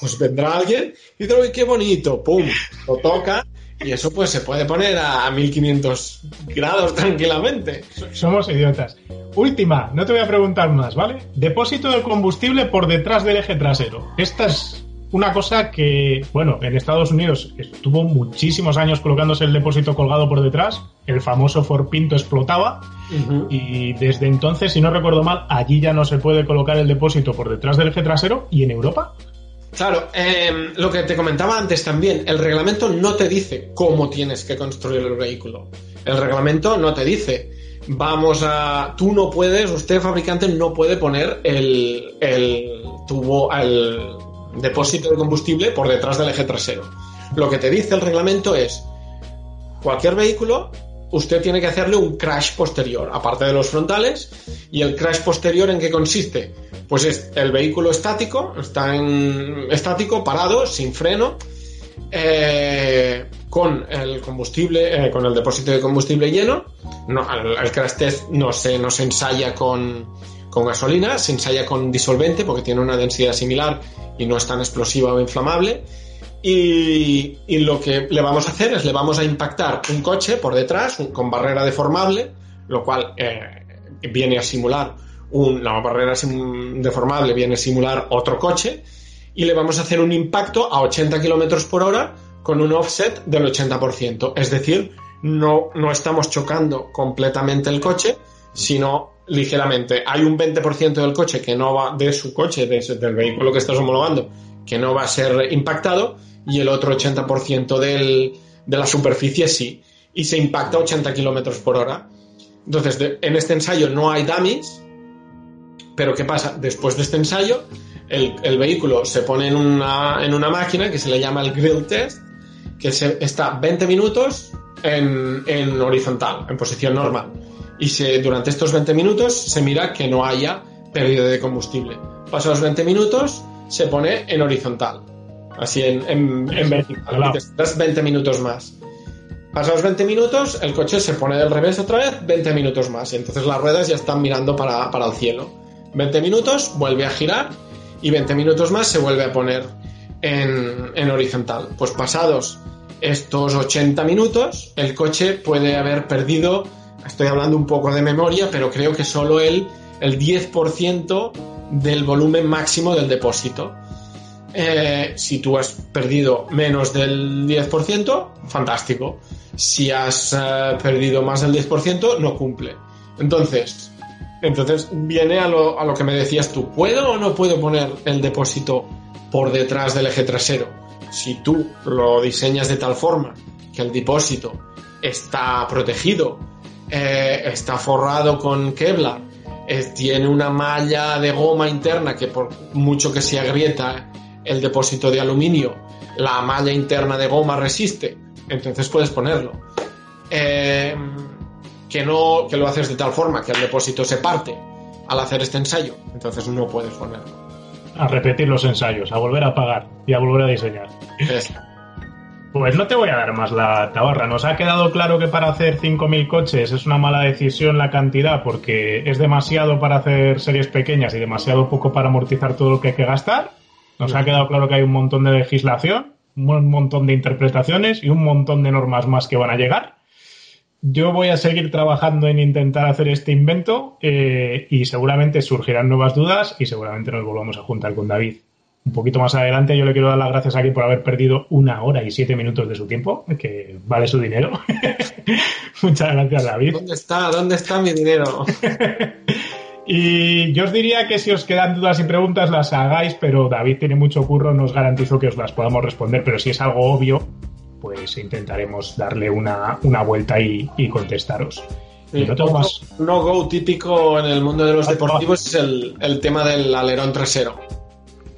pues vendrá alguien y dice, uy, qué bonito, pum, lo toca y eso pues se puede poner a 1500 grados tranquilamente. Somos idiotas. Última, no te voy a preguntar más, ¿vale? Depósito de combustible por detrás del eje trasero. Esta es una cosa que, bueno, en Estados Unidos estuvo muchísimos años colocándose el depósito colgado por detrás. El famoso Ford Pinto explotaba. Y desde entonces, si no recuerdo mal, allí ya no se puede colocar el depósito por detrás del eje trasero. ¿Y en Europa? Claro, em, lo que te comentaba antes también, el reglamento no te dice cómo tienes que construir el vehículo. El reglamento no te dice, vamos a... Tú no puedes, usted fabricante no puede poner el, el tubo, el depósito de combustible por detrás del eje trasero. Lo que te dice el reglamento es, cualquier vehículo usted tiene que hacerle un crash posterior, aparte de los frontales. ¿Y el crash posterior en qué consiste? Pues es el vehículo estático, está en estático, parado, sin freno, eh, con el combustible, eh, con el depósito de combustible lleno. No, el, crash test no se, no se ensaya con, con gasolina, se ensaya con disolvente porque tiene una densidad similar y no es tan explosiva o inflamable. Y, lo que le vamos a hacer es le vamos a impactar un coche por detrás con barrera deformable, lo cual eh, viene a simular un, la barrera deformable viene a simular otro coche y le vamos a hacer un impacto a 80 km por hora con un offset del 80%. Es decir, no, no estamos chocando completamente el coche, sino ligeramente. Hay un 20% del coche que no va, de su coche, del vehículo que estás homologando, que no va a ser impactado y el otro 80% del, de la superficie sí. Y se impacta a 80 kilómetros por hora. Entonces, en este ensayo no hay dummies, pero ¿qué pasa? Después de este ensayo, el, vehículo se pone en una, en una, máquina que se le llama el grill test, que se, está 20 minutos en, en, horizontal, en posición normal. Y se, durante estos 20 minutos se mira que no haya pérdida de combustible. Pasados 20 minutos, se pone en horizontal así en, en, vertical. das 20 minutos más. Pasados 20 minutos, el coche se pone del revés otra vez, 20 minutos más. Y entonces las ruedas ya están mirando para, el cielo. 20 minutos, vuelve a girar y 20 minutos más se vuelve a poner en, en horizontal. Pues pasados estos 80 minutos, el coche puede haber perdido, estoy hablando un poco de memoria, pero creo que solo el, el 10% del volumen máximo del depósito. Eh, si tú has perdido menos del 10%, fantástico. Si has eh, perdido más del 10%, no cumple. Entonces, entonces viene a lo, a lo que me decías tú. ¿Puedo o no puedo poner el depósito por detrás del eje trasero? Si tú lo diseñas de tal forma que el depósito está protegido, eh, está forrado con Kevlar, tiene una malla de goma interna que por mucho que se agrieta el depósito de aluminio, la malla interna de goma resiste, entonces puedes ponerlo. Eh, que no, que lo haces de tal forma que el depósito se parte al hacer este ensayo, entonces no puedes ponerlo. A repetir los ensayos, a volver a pagar y a volver a diseñar. Pues no te voy a dar más la tabarra. Nos ha quedado claro que para hacer 5.000 coches es una mala decisión la cantidad porque es demasiado para hacer series pequeñas y demasiado poco para amortizar todo lo que hay que gastar. Nos ha quedado claro que hay un montón de legislación, un montón de interpretaciones y un montón de normas más que van a llegar. Yo voy a seguir trabajando en intentar hacer este invento eh, y seguramente surgirán nuevas dudas y seguramente nos volvamos a juntar con David. Un poquito más adelante yo le quiero dar las gracias aquí por haber perdido una hora y siete minutos de su tiempo, que vale su dinero. Muchas gracias, David. ¿Dónde está? ¿Dónde está mi dinero? Y yo os diría que si os quedan dudas y preguntas las hagáis, pero David tiene mucho curro, no os garantizo que os las podamos responder, pero si es algo obvio, pues intentaremos darle una, vuelta y, contestaros. no, más... no go típico en el mundo de los deportivos es el, tema del alerón trasero.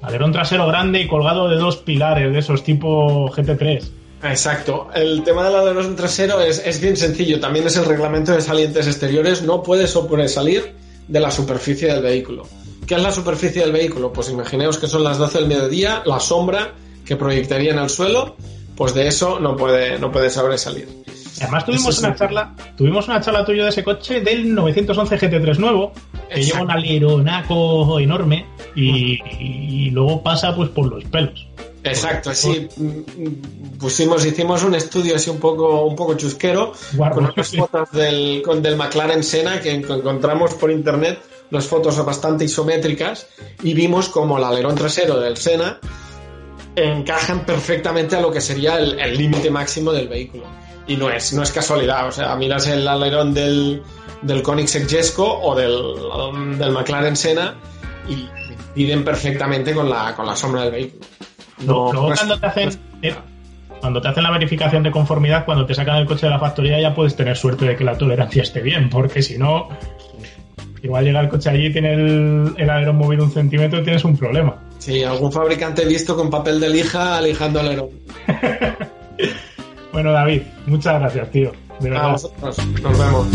Alerón trasero grande y colgado de dos pilares, de esos tipo GT3. Exacto. El tema del alerón trasero es, es bien sencillo. También es el reglamento de salientes exteriores. No puedes salir de la superficie del vehículo. ¿Qué es la superficie del vehículo? Pues imaginaos que son las 12 del mediodía, la sombra que proyectaría en el suelo, pues de eso no puede, no puede sobresalir. Además tuvimos una charla, tuvimos una charla tuya de ese coche del 911 GT3 nuevo, que lleva un aleronaco enorme y, luego pasa pues por los pelos. Exacto, sí. Pusimos, hicimos un estudio así un poco, un poco chusquero con unas fotos del, con, del McLaren Senna que encontramos por internet, las fotos bastante isométricas y vimos como el alerón trasero del Senna encajan perfectamente a lo que sería el límite máximo del vehículo y no es, no es casualidad. O sea, miras el alerón del, del Koenigsegg Jesko o del, del McLaren Senna y piden perfectamente con la, con la sombra del vehículo. Luego, cuando, te hacen, eh, cuando te hacen la verificación de conformidad, cuando te sacan el coche de la factoría, ya puedes tener suerte de que la tolerancia esté bien, porque si no, igual llega el coche allí y tiene el, el alerón movido un centímetro y tienes un problema. Sí, algún fabricante visto con papel de lija lijando alerón. Bueno, David, muchas gracias, tío. De verdad. A vosotros. Nos vemos.